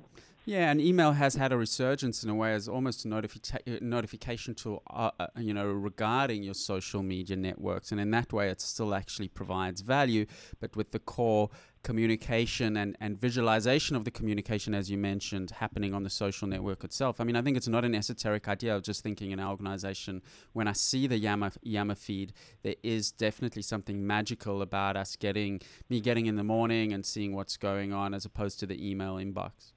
Yeah, and email has had a resurgence in a way as almost a notifi- notification tool, uh, uh, you know, regarding your social media networks, and in that way, it still actually provides value. But with the core communication and, and visualization of the communication, as you mentioned, happening on the social network itself. I mean, I think it's not an esoteric idea. Was just thinking in our organization, when I see the Yammer, Yammer feed, there is definitely something magical about us getting, me getting in the morning and seeing what's going on as opposed to the email inbox.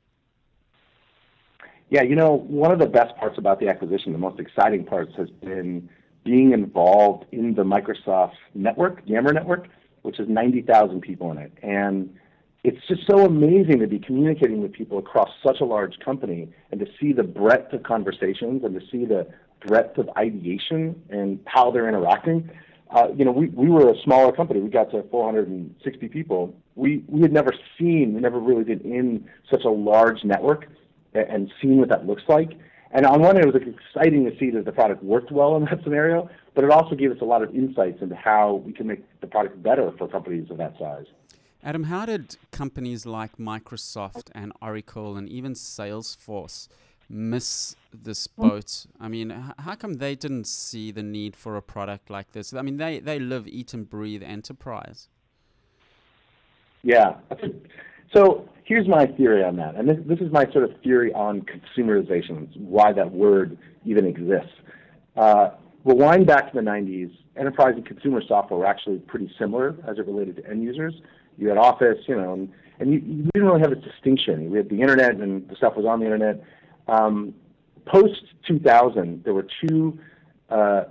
Yeah, you know, one of the best parts about the acquisition, the most exciting parts, has been being involved in the Microsoft network, Yammer network, which has 90,000 people in it. And it's just so amazing to be communicating with people across such a large company and to see the breadth of conversations and to see the breadth of ideation and how they're interacting. Uh, you know, we, we were a smaller company. We got to 460 people. We, we had never seen, we never really been in such a large network and seeing what that looks like. And on one hand, it was exciting to see that the product worked well in that scenario. but it also gave us a lot of insights into how we can make the product better for companies of that size. Adam, how did companies like Microsoft and Oracle and even Salesforce miss this hmm. boat? I mean, how come they didn't see the need for a product like this? I mean, they, they live, eat, and breathe enterprise. Yeah. [LAUGHS] So here's my theory on that. And this, this is my sort of theory on consumerization, why that word even exists. Uh, rewind back to the 90s, enterprise and consumer software were actually pretty similar as it related to end users. You had Office, you know, and, and you, you didn't really have a distinction. We had the internet, and the stuff was on the internet. Um, Post 2000, there were two uh,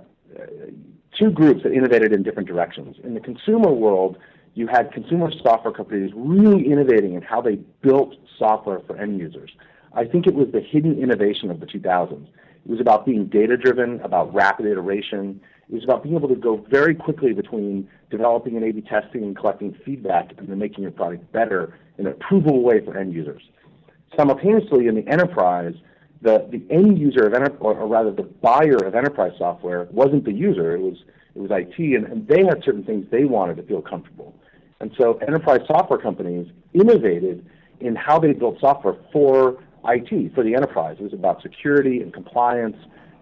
two groups that innovated in different directions. In the consumer world, you had consumer software companies really innovating in how they built software for end users. I think it was the hidden innovation of the 2000s. It was about being data driven, about rapid iteration. It was about being able to go very quickly between developing and A/B testing and collecting feedback and then making your product better in a provable way for end users. Simultaneously, in the enterprise, the, the end user of enter- or, or rather the buyer of enterprise software wasn't the user; it was it was IT, and, and they had certain things they wanted to feel comfortable. And so, enterprise software companies innovated in how they built software for IT, for the enterprise. It was about security and compliance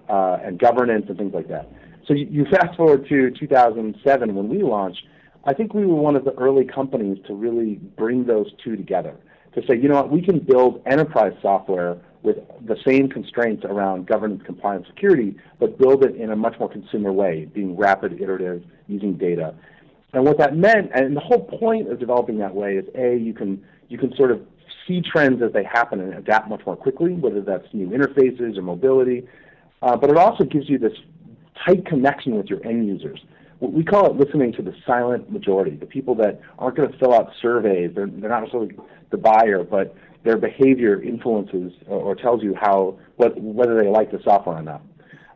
uh, and governance and things like that. So you, you fast forward to 2007 when we launched. I think we were one of the early companies to really bring those two together. To say, you know what, we can build enterprise software with the same constraints around governance, compliance, security, but build it in a much more consumer way, being rapid, iterative, using data. And what that meant, and the whole point of developing that way is a you can you can sort of see trends as they happen and adapt much more quickly, whether that's new interfaces or mobility. Uh, but it also gives you this tight connection with your end users. We call it listening to the silent majority, the people that aren't going to fill out surveys. They're, they're not necessarily the buyer, but their behavior influences or, or tells you how what, whether they like the software or not.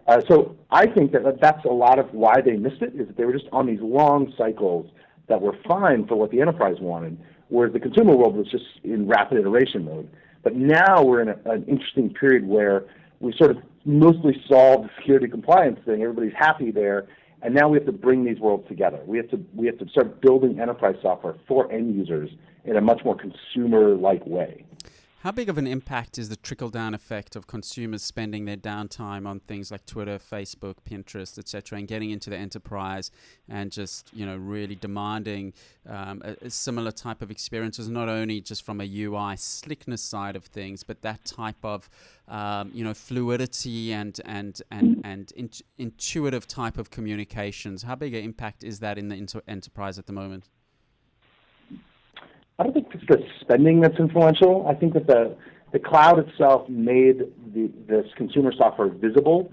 Uh, so I think that that's a lot of why they missed it is that they were just on these long cycles that were fine for what the enterprise wanted, whereas the consumer world was just in rapid iteration mode. But now we're in a, an interesting period where we sort of mostly solved the security compliance thing. Everybody's happy there, and now we have to bring these worlds together. We have to we have to start building enterprise software for end users in a much more consumer-like way. How big of an impact is the trickle down effect of consumers spending their downtime on things like Twitter, Facebook, Pinterest, etc., and getting into the enterprise and just you know really demanding um, a, a, similar type of experiences, not only just from a UI slickness side of things, but that type of um, you know fluidity and and and and in, intuitive type of communications. How big an impact is that in the inter- enterprise at the moment? I don't think it's the spending that's influential. I think that the the cloud itself made the, this consumer software visible.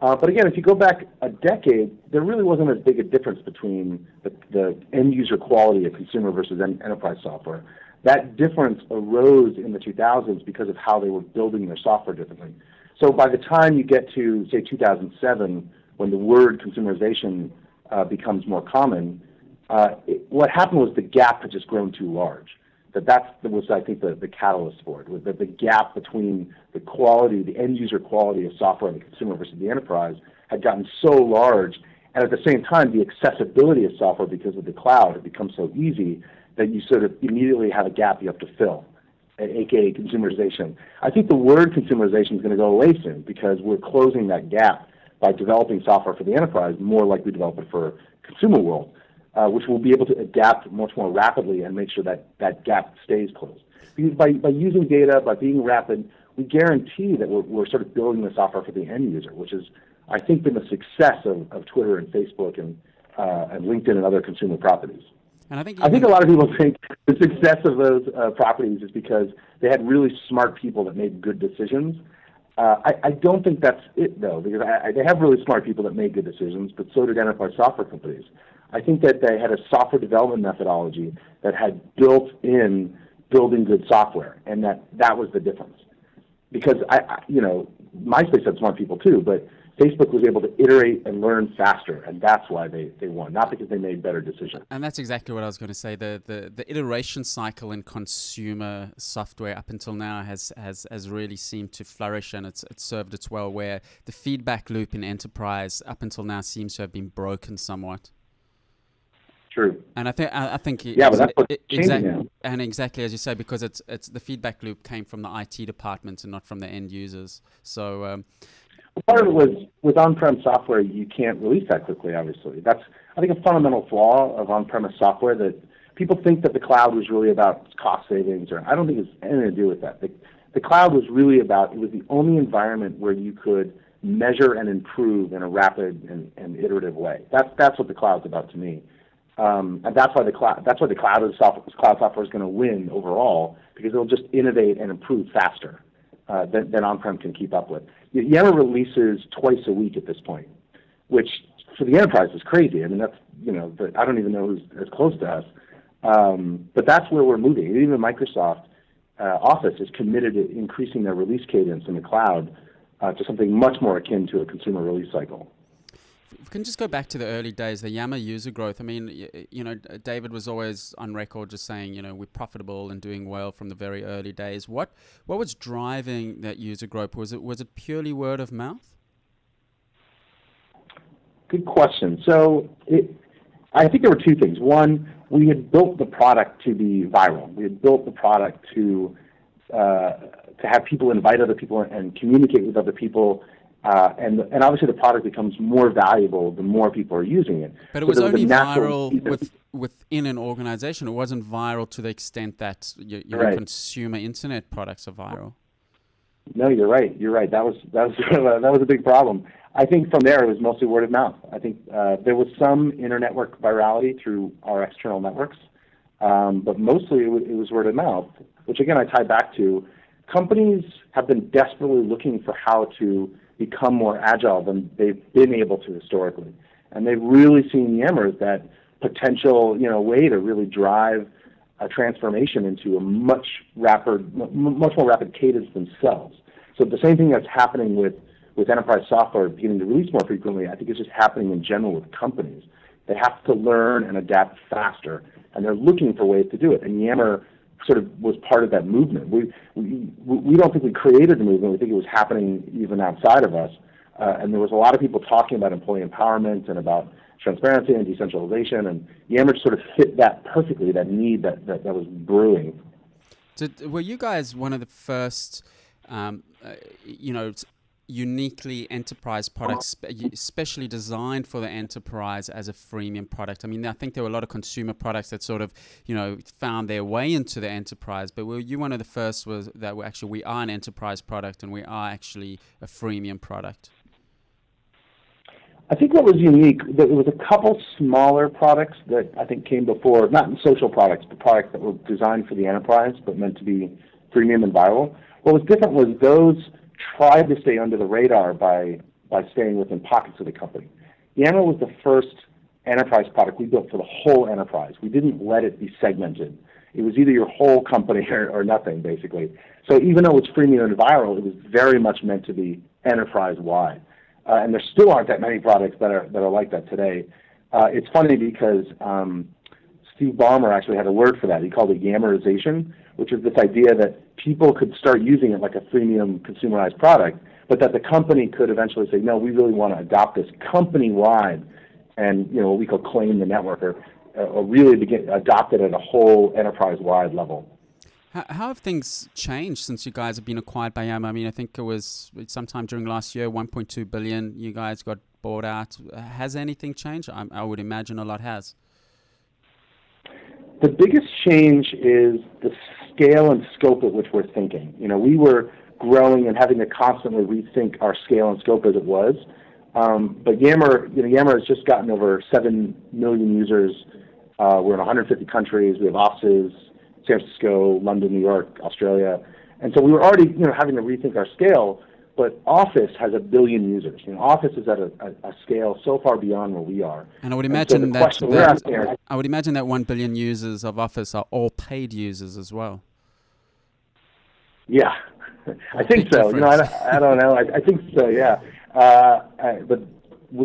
Uh, but again, if you go back a decade, there really wasn't as big a difference between the, the end user quality of consumer versus en- enterprise software. That difference arose in the 2000s because of how they were building their software differently. So by the time you get to, say, 2007, when the word consumerization uh, becomes more common, what happened was the gap had just grown too large. That was, I think, the, catalyst for it. Was the gap between the quality, the end user quality of software and the consumer versus the enterprise had gotten so large, and at the same time, the accessibility of software because of the cloud had become so easy that you sort of immediately have a gap you have to fill, aka consumerization. I think the word consumerization is going to go away soon because we're closing that gap by developing software for the enterprise more like we develop it for consumer world uh, which will be able to adapt much more rapidly and make sure that that gap stays closed. Because by, by using data, by being rapid, we guarantee that we're, we're sort of building the software for the end user, which is, I think, been the success of, of Twitter and Facebook and, uh, and LinkedIn and other consumer properties. And I think I think a lot of people think the success of those uh, properties is because they had really smart people that made good decisions. Uh, I, I don't think that's it though, because I, I, they have really smart people that made good decisions, but so did enterprise software companies. I think that they had a software development methodology that had built in building good software, and that that was the difference. Because I, I you know, MySpace had smart people too, but Facebook was able to iterate and learn faster, and that's why they, they won, not because they made better decisions. And that's exactly what I was going to say. The, the the iteration cycle in consumer software up until now has has, has really seemed to flourish, and it's it's served its well. Where the feedback loop in enterprise up until now seems to have been broken somewhat. True. And I think I, I think yeah, but that's what's changing now. And exactly as you say, because it's it's the feedback loop came from the IT department and not from the end users. So. Um, part of it was with on-prem software, you can't release that quickly. Obviously, that's I think a fundamental flaw of on-premise software that people think that the cloud was really about cost savings, or I don't think it's anything to do with that. The, the cloud was really about it was the only environment where you could measure and improve in a rapid and, and iterative way. That's that's what the cloud's about to me. Um, and that's why the cloud that's why the cloud software, cloud software is going to win overall because it'll just innovate and improve faster uh, than, than on-prem can keep up with. Yammer releases twice a week at this point, which for the enterprise is crazy. I mean, that's you know, the, I don't even know who's as close to us, um, but that's where we're moving. Even Microsoft uh, Office is committed to increasing their release cadence in the cloud uh, to something much more akin to a consumer release cycle. If we can just go back to the early days, the Yammer user growth. I mean, you know, David was always on record just saying, you know, we're profitable and doing well from the very early days. What what was driving that user growth? Was it was it purely word of mouth? Good question. So, it, I think there were two things. One, we had built the product to be viral. We had built the product to uh, to have people invite other people and communicate with other people uh, and and obviously the product becomes more valuable the more people are using it. But it was, only viral with, within an organization. It wasn't viral to the extent that your, your right. consumer internet products are viral. No, you're right. You're right. That was that was [LAUGHS] that was a big problem. I think from there it was mostly word of mouth. I think uh, there was some internetwork virality through our external networks, um, but mostly it was, it was word of mouth. Which again I tie back to companies have been desperately looking for how to become more agile than they've been able to historically. And they've really seen Yammer as that potential, you know, way to really drive a transformation into a much rapid, much more rapid cadence themselves. So the same thing that's happening with with enterprise software beginning to release more frequently, I think it's just happening in general with companies. They have to learn and adapt faster, and they're looking for ways to do it. And Yammer sort of was part of that movement. We, we, we don't think we created the movement. We think it was happening even outside of us. Uh, and there was a lot of people talking about employee empowerment and about transparency and decentralization. And Yammer sort of fit that perfectly, that need that, that, that was brewing. Did, were you guys one of the first, um, uh, you know, uniquely enterprise products, uh-huh. especially designed for the enterprise as a freemium product. I mean, I think there were a lot of consumer products that sort of, you know, found their way into the enterprise. But were you one of the first was that we actually we are an enterprise product and we are actually a freemium product? I think what was unique, there was a couple smaller products that I think came before, not social products, but products that were designed for the enterprise but meant to be freemium and viral. What was different was those tried to stay under the radar by by staying within pockets of the company. Yammer was the first enterprise product we built for the whole enterprise. We didn't let it be segmented. It was either your whole company or, or nothing, basically. So even though it's freemium and viral, it was very much meant to be enterprise wide. Uh, and there still aren't that many products that are that are like that today. Uh, it's funny because um, Steve Ballmer actually had a word for that. He called it yammerization, which is this idea that people could start using it like a freemium consumerized product, but that the company could eventually say, no, we really want to adopt this company wide and you know what we call claim the network or, or really begin adopt it at a whole enterprise wide level. How, how have things changed since you guys have been acquired by Yammer? I mean, I think it was sometime during last year, 1.2 billion. You guys got bought out. Has anything changed? I, I would imagine a lot has. The biggest change is the scale and scope at which we're thinking. You know, we were growing and having to constantly rethink our scale and scope as it was. Um, but Yammer, you know, Yammer has just gotten over seven million users. Uh, we're in 150 countries. We have offices: San Francisco, London, New York, Australia, and so we were already, you know, having to rethink our scale. But Office has a billion users. You know, Office is at a, a, a scale so far beyond where we are. And I would imagine so that, that I would imagine that one billion users of Office are all paid users as well. Yeah, [LAUGHS] I think so. You know, I, I don't know. I, I think so. Yeah. Uh, but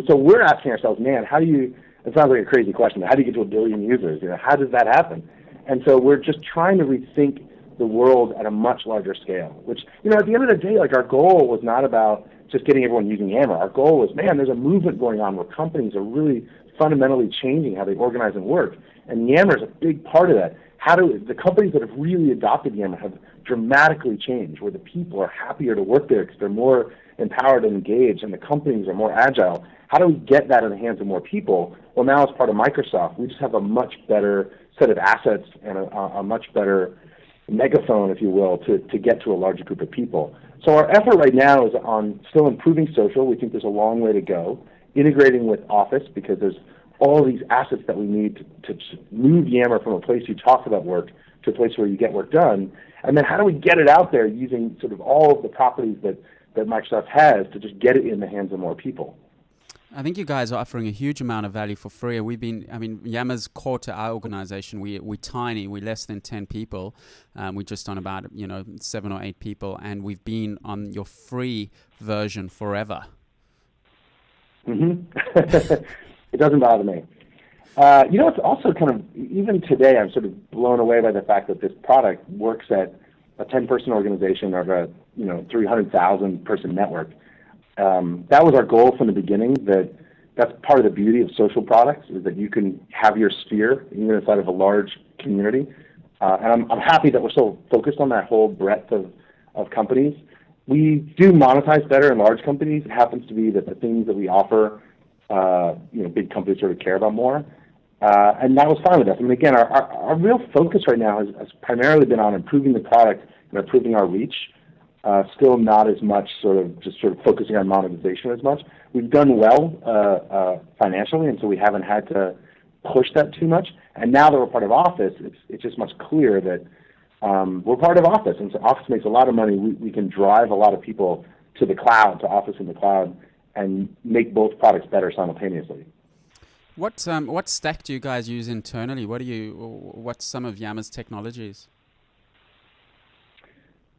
so we're asking ourselves, man, how do you? It sounds like a crazy question. How do you get to a billion users? You know, how does that happen? And so we're just trying to rethink the world at a much larger scale. Which you know, at the end of the day, like our goal was not about just getting everyone using Yammer. Our goal was, man, there's a movement going on where companies are really fundamentally changing how they organize and work, and Yammer is a big part of that. How do the companies that have really adopted Yammer have dramatically changed, where the people are happier to work there because they're more empowered and engaged, and the companies are more agile. How do we get that in the hands of more people? Well, now as part of Microsoft, we just have a much better set of assets and a, a much better megaphone, if you will, to, to get to a larger group of people. So our effort right now is on still improving social. We think there's a long way to go. Integrating with Office because there's all these assets that we need to, to move Yammer from a place you talk about work to a place where you get work done. And then how do we get it out there using sort of all of the properties that, that Microsoft has to just get it in the hands of more people? I think you guys are offering a huge amount of value for free. We've been, I mean, Yammer's core to our organization. We we're tiny. We're less than ten people. Um, we're just on about you know seven or eight people, and we've been on your free version forever. Mm-hmm. [LAUGHS] it doesn't bother me. Uh, you know, it's also kind of even today. I'm sort of blown away by the fact that this product works at a 10-person organization or a you know 300,000 person network um, that was our goal from the beginning. That that's part of the beauty of social products is that you can have your sphere even inside of a large community. Uh, and I'm, I'm happy that we're so focused on that whole breadth of, of companies. We do monetize better in large companies. It happens to be that the things that we offer, uh, you know, big companies sort of care about more. Uh, and that was fine with us. I mean, again, our, our, our real focus right now has, has primarily been on improving the product and improving our reach uh, still not as much sort of just sort of focusing on monetization as much. We've done well uh, uh, financially, and so we haven't had to push that too much. And now that we're part of Office, it's it's just much clearer that um, we're part of Office, and so Office makes a lot of money. We, we can drive a lot of people to the cloud, to Office in the cloud, and make both products better simultaneously. What um, what stack do you guys use internally? What do you what's some of Yammer's technologies?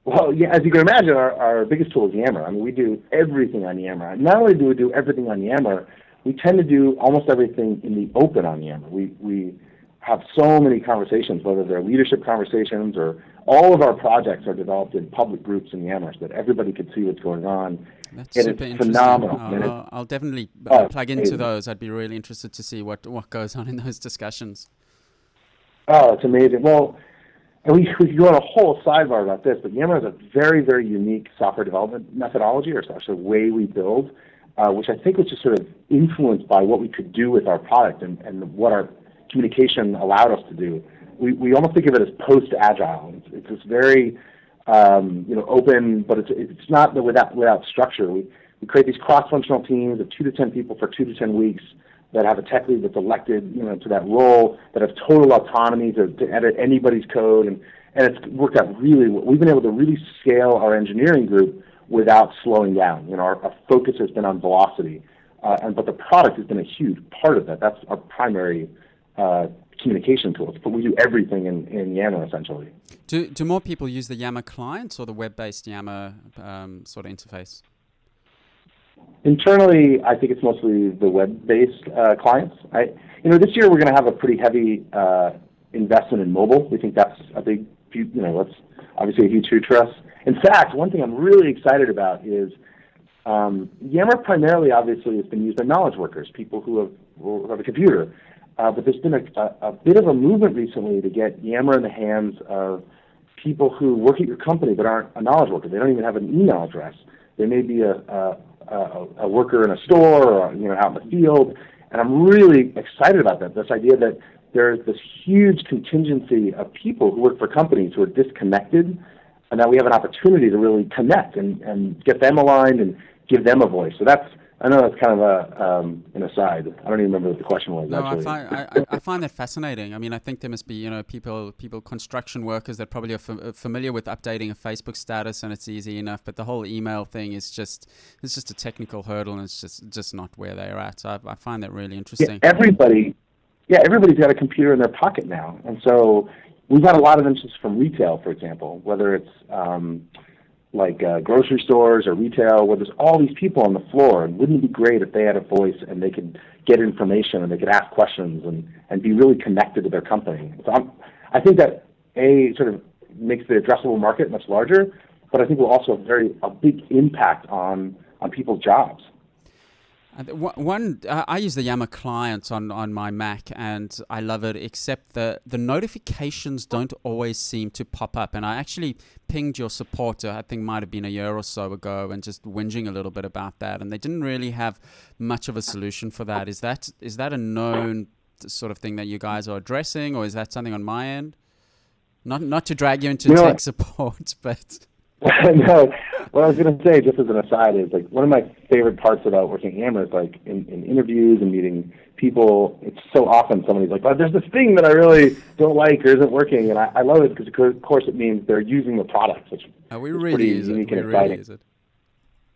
Well, yeah, as you can imagine, our, our biggest tool is Yammer. I mean, we do everything on Yammer. Not only do we do everything on Yammer, we tend to do almost everything in the open on Yammer. We, we have so many conversations, whether they're leadership conversations or all of our projects are developed in public groups in Yammer so that everybody can see what's going on. That's super interesting. Phenomenal. I'll, I'll definitely uh, oh, plug into those. I'd be really interested to see what, what goes on in those discussions. Oh, it's amazing. Well, and we, we could go on a whole sidebar about this, but Yammer has a very, very unique software development methodology, or actually the way we build, uh, which I think was just sort of influenced by what we could do with our product and, and what our communication allowed us to do. We, we almost think of it as post-agile. It's, it's this very um, you know, open, but it's, it's not without, without structure. We, we create these cross-functional teams of two to ten people for two to ten weeks that have a tech lead that's elected, you know, to that role, that have total autonomy to, to edit anybody's code, and and it's worked out really. well. We've been able to really scale our engineering group without slowing down. You know, our, our focus has been on velocity, uh, and but the product has been a huge part of that. That's our primary uh, communication tools, but we do everything in, in Yammer essentially. Do, do more people use the Yammer client or the web-based Yammer um, sort of interface? Internally, I think it's mostly the web-based uh, clients. I, you know, this year we're going to have a pretty heavy uh, investment in mobile. We think that's a big, you know, that's obviously a huge future for us. In fact, one thing I'm really excited about is um, Yammer primarily, obviously, has been used by knowledge workers, people who have, who have a computer. Uh, but there's been a, a, bit of a movement recently to get Yammer in the hands of people who work at your company but aren't a knowledge worker. They don't even have an email address. They may be a, a a, a worker in a store or you know out in the field, and I'm really excited about that. This idea that there's this huge contingency of people who work for companies who are disconnected, and that we have an opportunity to really connect and, and get them aligned and give them a voice. So that's I know that's kind of a um, an aside. I don't even remember what the question was. No, actually. I find I, I, find that fascinating. I mean, I think there must be you know people people construction workers that probably are f- familiar with updating a Facebook status and it's easy enough, but the whole email thing is just it's just a technical hurdle and it's just just not where they're at. So I, I find that really interesting. Yeah, everybody, yeah, everybody's got a computer in their pocket now, and so we've got a lot of interest from retail, for example, whether it's um, like uh, grocery stores or retail where there's all these people on the floor and wouldn't it be great if they had a voice and they could get information and they could ask questions and, and be really connected to their company. So I'm, i think that a sort of makes the addressable market much larger but i think will also have very a big impact on on people's jobs one, uh, I use the Yammer client on, on my Mac, and I love it. Except the the notifications don't always seem to pop up. And I actually pinged your supporter. I think might have been a year or so ago, and just whinging a little bit about that. And they didn't really have much of a solution for that. Is that is that a known sort of thing that you guys are addressing, or is that something on my end? Not not to drag you into you tech support, [LAUGHS] but [LAUGHS] no, what I was going to say, just as an aside, is like one of my favorite parts about working at is like in, in interviews and meeting people. It's so often somebody's like, "But there's this thing that I really don't like or isn't working," and I, I love it because of course it means they're using the product, which oh, we really pretty use unique it. and we exciting.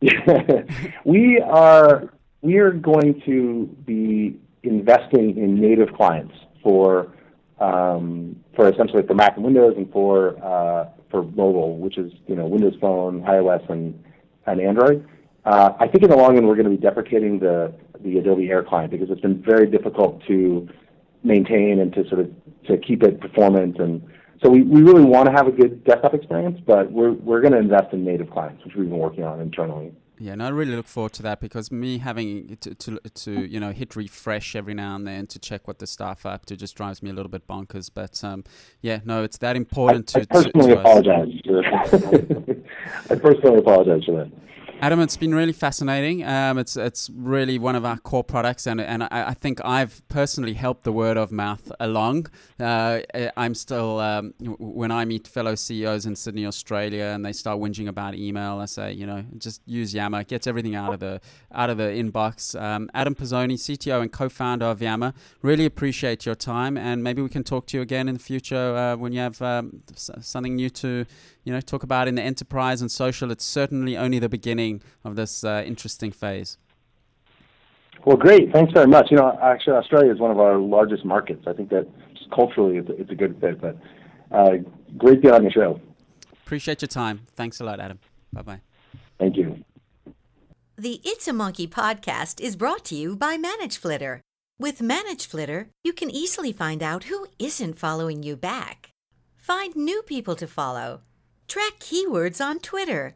Really it. [LAUGHS] we are we are going to be investing in native clients for um, for essentially for Mac and Windows and for uh, for mobile, which is you know Windows Phone, iOS, and and Android. Uh, I think in the long run we're going to be deprecating the the Adobe Air client because it's been very difficult to maintain and to sort of to keep it performant and so we, we really want to have a good desktop experience, but we're we're going to invest in native clients, which we've been working on internally. Yeah, and I really look forward to that because me having to, to, to you know hit refresh every now and then to check what the staff are up to just drives me a little bit bonkers. But um, yeah, no, it's that important I, to. I personally to, to apologize. I personally apologize for that. [LAUGHS] Adam, it's been really fascinating. Um, it's it's really one of our core products, and and I, I think I've personally helped the word of mouth along. Uh, I'm still um, when I meet fellow CEOs in Sydney, Australia, and they start whinging about email, I say, you know, just use Yammer, It gets everything out of the out of the inbox. Um, Adam Pisoni, CTO and co-founder of Yammer, really appreciate your time, and maybe we can talk to you again in the future uh, when you have um, something new to you know talk about in the enterprise and social. It's certainly only the beginning of this uh, interesting phase. Well, great. Thanks very much. You know, actually, Australia is one of our largest markets. I think that culturally, it's a, it's a good fit. But uh, great to be on your show. Appreciate your time. Thanks a lot, Adam. Bye bye. Thank you. The It's a Monkey podcast is brought to you by ManageFlitter. With ManageFlitter, you can easily find out who isn't following you back. Find new people to follow track keywords on Twitter,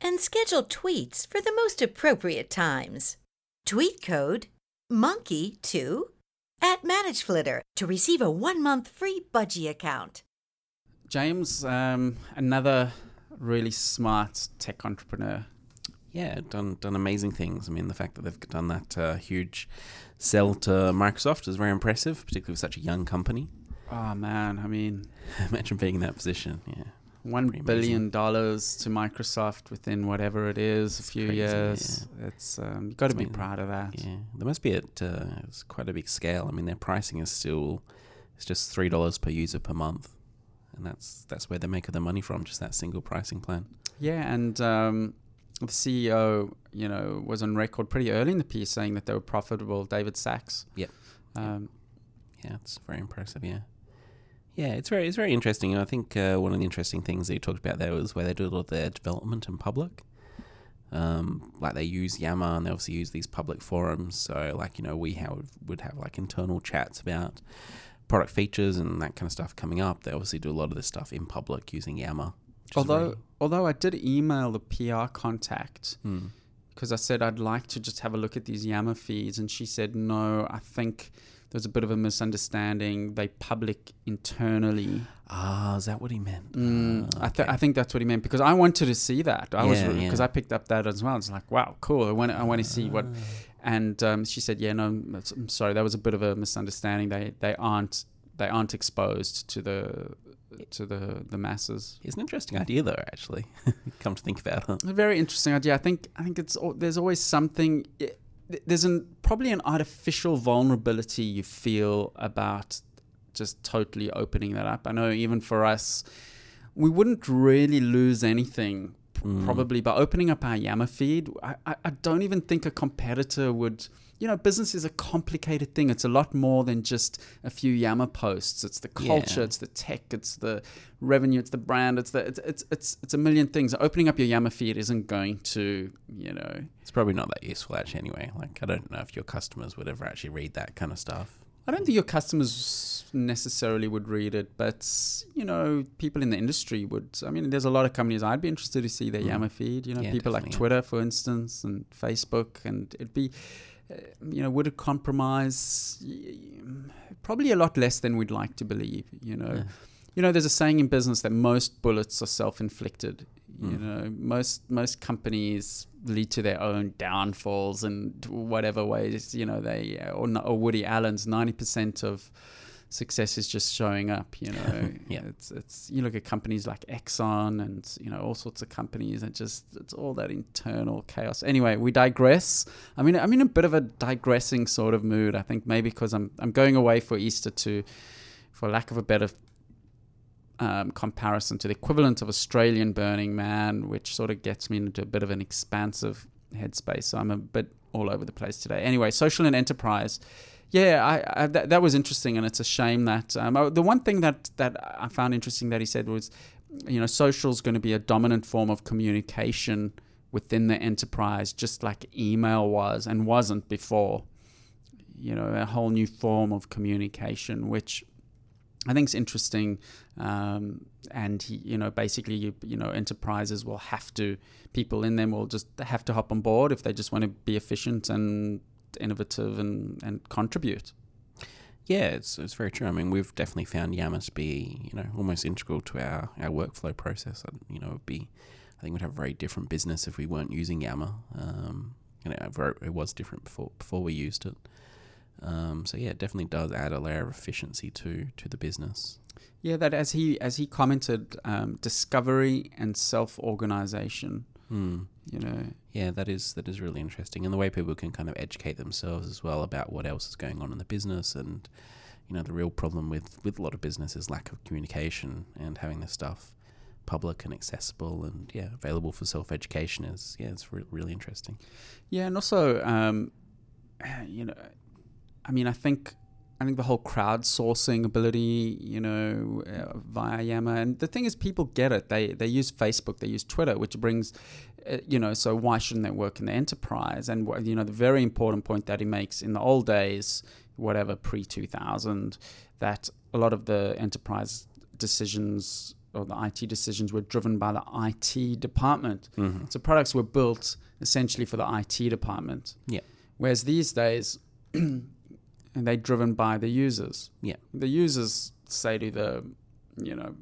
and schedule tweets for the most appropriate times. Tweet code MONKEY2 at ManageFlitter to receive a one month free budgie account. James, um, another really smart tech entrepreneur. Yeah, done done amazing things. I mean, the fact that they've done that uh, huge sell to Microsoft is very impressive, particularly with such a young company. Oh man, I mean, [LAUGHS] imagine being in that position. Yeah, one billion dollars to Microsoft within whatever it is, a few crazy, years. Yeah. It's um, you got to be proud of that. Yeah, there must be at uh, it's quite a big scale. I mean, their pricing is still it's just three dollars per user per month, and that's that's where they make the money from, just that single pricing plan. Yeah, and um, the CEO, you know, was on record pretty early in the piece saying that they were profitable. David Sacks. Yep. Um, yeah, it's very impressive. Yeah. Yeah, it's very it's very interesting. I think uh, one of the interesting things that you talked about there was where they do a lot of their development in public. Um, like they use Yammer and they obviously use these public forums. So like you know we have, would have like internal chats about product features and that kind of stuff coming up. They obviously do a lot of this stuff in public using Yammer. Although really although I did email the PR contact because hmm. I said I'd like to just have a look at these Yammer feeds, and she said no. I think there's a bit of a misunderstanding. They public internally. Ah, is that what he meant? Mm, okay. I, th- I think that's what he meant because I wanted to see that. I yeah, was because yeah. I picked up that as well. It's like wow, cool. I want I want to see what. Ah. And um, she said, yeah, no, I'm sorry, that was a bit of a misunderstanding. They they aren't they aren't exposed to the to the the masses. It's an interesting idea, though. Actually, [LAUGHS] come to think about it, a very interesting idea. I think I think it's there's always something there's an probably an artificial vulnerability you feel about just totally opening that up. I know even for us, we wouldn't really lose anything mm. probably by opening up our Yammer feed. I, I, I, don't even think a competitor would you know, business is a complicated thing. It's a lot more than just a few Yammer posts. It's the culture, Yeah. it's the tech, it's the revenue, it's the brand, it's the it's it's it's, it's a million things. Opening up your Yammer feed isn't going to, you know, It's probably not that useful actually. Anyway, like I don't know if your customers would ever actually read that kind of stuff. I don't think your customers necessarily would read it, but you know, people in the industry would. I mean, there's a lot of companies I'd be interested to see their Mm. Yammer feed. You know, Yeah, people like definitely, yeah. Twitter, for instance, and Facebook, and it'd be, you know, would it compromise? Probably a lot less than we'd like to believe. You know, Yeah. you know, there's a saying in business that most bullets are self-inflicted. You Mm. know, most most companies lead to their own downfalls and whatever ways. You know, they or, or Woody Allen's ninety percent of success is just showing up. You know, [LAUGHS] Yeah. it's it's you look at companies like Exxon and you know all sorts of companies and just it's all that internal chaos. Anyway, we digress. I mean, I'm in a bit of a digressing sort of mood. I think maybe because I'm I'm going away for Easter to, for lack of a better um, comparison to the equivalent of Australian Burning Man, which sort of gets me into a bit of an expansive headspace. So I'm a bit all over the place today. Anyway, social and enterprise. Yeah, I, I that, that was interesting, and it's a shame that um, oh, the one thing that that I found interesting that he said was, you know, social is going to be a dominant form of communication within the enterprise, just like email was and wasn't before. You know, a whole new form of communication, which I think is interesting. Um, and he, you know, basically, you, you know, enterprises will have to, people in them will just have to hop on board if they just want to be efficient and innovative and, and contribute. Yeah, it's it's very true. I mean, we've definitely found Yammer to be you know almost integral to our, our workflow process. And, You know, it'd be I think we'd have a very different business if we weren't using Yammer. Um, you know, it was different before before we used it. Um, so yeah, it definitely does add a layer of efficiency to to the business. Yeah, that as he as he commented, um, discovery and self organization. Hmm. You know, Yeah, that is that is really interesting, and the way people can kind of educate themselves as well about what else is going on in the business, and you know the real problem with with a lot of business is lack of communication and having this stuff public and accessible and yeah available for self education is yeah it's re- really interesting. Yeah, and also, um, [SIGHS] you know, I mean, I think, I think the whole crowdsourcing ability, you know, uh, via Yammer, and the thing is, people get it. They they use Facebook, they use Twitter, which brings, uh, you know, so why shouldn't they work in the enterprise? And you know, the very important point that he makes in the old days, whatever pre two thousand, that a lot of the enterprise decisions or the IT decisions were driven by the IT department. Mm-hmm. So products were built essentially for the IT department. Yeah. Whereas these days, [CLEARS THROAT] and they're driven by the users. Yeah. The users say to the, you know,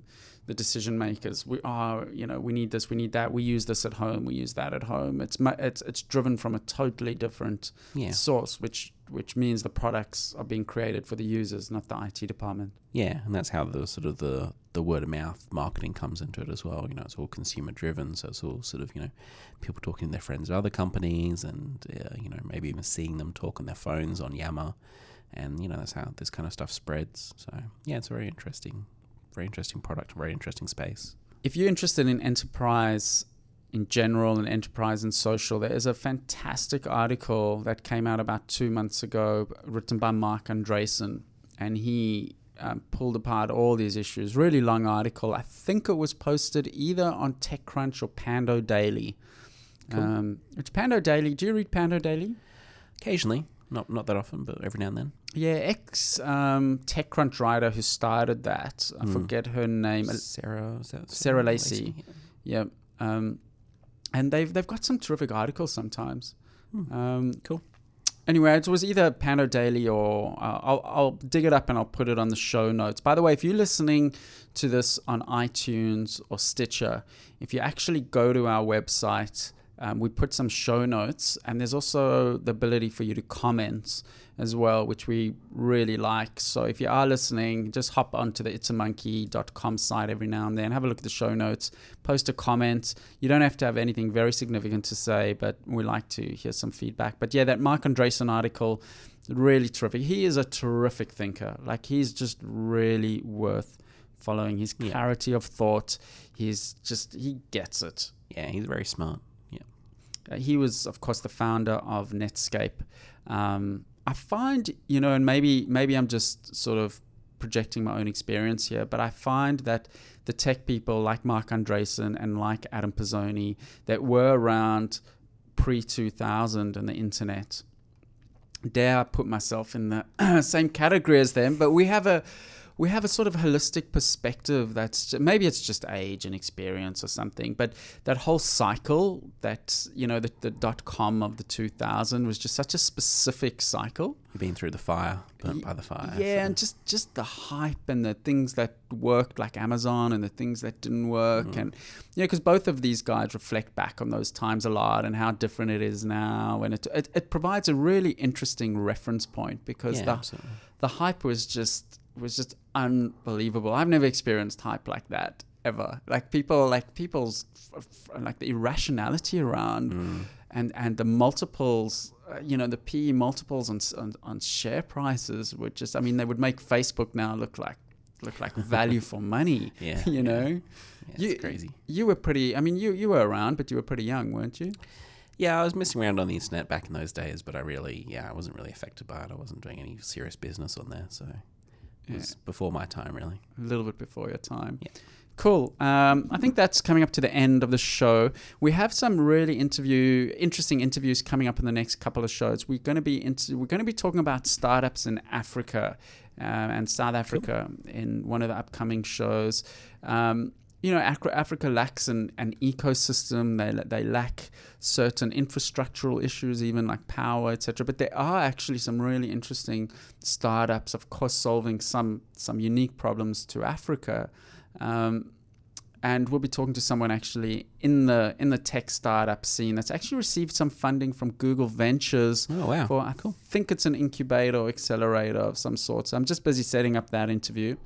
the decision makers, we are, you know, we need this, we need that, we use this at home, we use that at home. It's it's it's driven from a totally different Yeah, source, which which means the products are being created for the users, not the IT department. yeah, and that's how the sort of the the word of mouth marketing comes into it as well. You know, it's all consumer driven, so it's all sort of you know people talking to their friends at other companies, and uh, you know maybe even seeing them talk on their phones on Yammer, and you know that's how this kind of stuff spreads. So yeah, it's a very interesting, very interesting product, very interesting space. if you're interested in enterprise in general and enterprise and social, there is a fantastic article that came out about two months ago, written by Marc Andreessen, and he um, pulled apart all these issues. Really long article. I think it was posted either on TechCrunch or Pando Daily. Cool. Um, which Pando Daily? Do you read Pando Daily? Occasionally, not not that often, but every now and then. Yeah, ex um, TechCrunch writer who started that. I Hmm. forget her name. Sarah, that Sarah Lacy. Yeah. Yeah. Um, and they've they've got some terrific articles sometimes. Hmm. Um, Cool. Anyway, it was either Pando Daily or uh, I'll, I'll dig it up and I'll put it on the show notes. By the way, if you're listening to this on iTunes or Stitcher, if you actually go to our website, um, we put some show notes and there's also the ability for you to comment as well, which we really like. So if you are listening, just hop onto the itsamonkey.com site every now and then, have a look at the show notes, post a comment. You don't have to have anything very significant to say, but we like to hear some feedback. But yeah, that Marc Andreessen article, really terrific. He is a terrific thinker. Like he's just really worth following. His Yeah. clarity of thought, he's just, he gets it. Yeah, he's very smart. Uh, he was, of course, the founder of Netscape. Um, I find, you know, and maybe maybe I'm just sort of projecting my own experience here, but I find that the tech people like Marc Andreessen and like Adam Pisoni that were around pre 2000 and the internet, dare I put myself in the [CLEARS THROAT] same category as them, but we have a we have a sort of holistic perspective that's maybe it's just age and experience or something but that whole cycle that you know the, the dot com of the 2000 was just such a specific cycle You've been through the fire, burnt by the fire. yeah so- and just just the hype and the things that worked like amazon and the things that didn't work Mm-hmm. and you know because both of these guys reflect back on those times a lot and how different it is now and it it, it provides a really interesting reference point because yeah, the absolutely. the hype was just was just unbelievable. I've never experienced hype like that ever. Like people, like people's like the irrationality around Mm. and and the multiples. Uh, you know the PE multiples on, on on share prices would just. I mean, they would make Facebook now look like look like [LAUGHS] value for money. Yeah, [LAUGHS] you yeah. know. Yeah, it's You- crazy. You were pretty. I mean, you you were around, but you were pretty young, weren't you? Yeah, I was messing around on the internet back in those days, but I really, yeah, I wasn't really affected by it. I wasn't doing any serious business on there, so it was before my time, really. a little bit before your time. Yeah. Cool. Um, I think that's coming up to the end of the show. We have some really interview, interesting interviews coming up in the next couple of shows. We're going to be into, we're going to be talking about startups in Africa uh, and South Africa in one of the upcoming shows. Um, you know, Africa lacks an, an ecosystem. They they lack certain infrastructural issues, even like power, etc. But there are actually some really interesting startups, of course, solving some some unique problems to Africa. Um, and we'll be talking to someone actually in the in the tech startup scene that's actually received some funding from Google Ventures Oh wow, for I think it's an incubator or accelerator of some sort. So I'm just busy setting up that interview.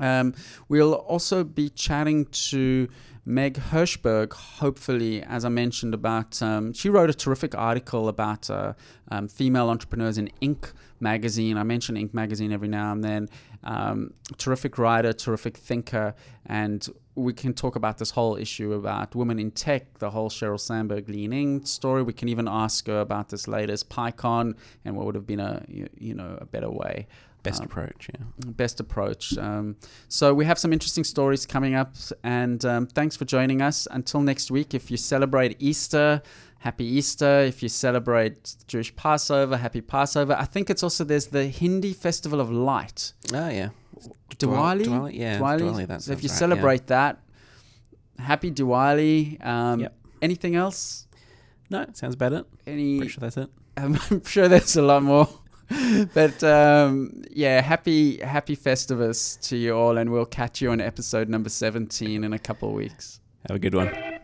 Um, we'll also be chatting to Meg Hirshberg, hopefully, as I mentioned, about. Um, she wrote a terrific article about uh, um, female entrepreneurs in Inc. magazine. I mention Inc. magazine every now and then. Um, terrific writer, terrific thinker, and we can talk about this whole issue about women in tech, the whole Sheryl Sandberg Lean In story. We can even ask her about this latest PyCon and what would have been a you know a better way best um, approach. Yeah, best approach. Um, so we have some interesting stories coming up, and um, thanks for joining us. Until next week, if you celebrate Easter, happy Easter. If you celebrate Jewish Passover, happy Passover. I think it's also there's the Hindi Festival of Light, oh yeah, Diwali. Diwali, yeah, Diwali. Diwali, so if you right, yeah. celebrate that, happy Diwali. Um, Yep. Anything else? No, sounds about it. Any? Pretty sure that's it. [LAUGHS] I'm sure there's a lot more. [LAUGHS] but um, yeah, happy happy Festivus to you all, and we'll catch you on episode number 17 in a couple of weeks. Have a good one.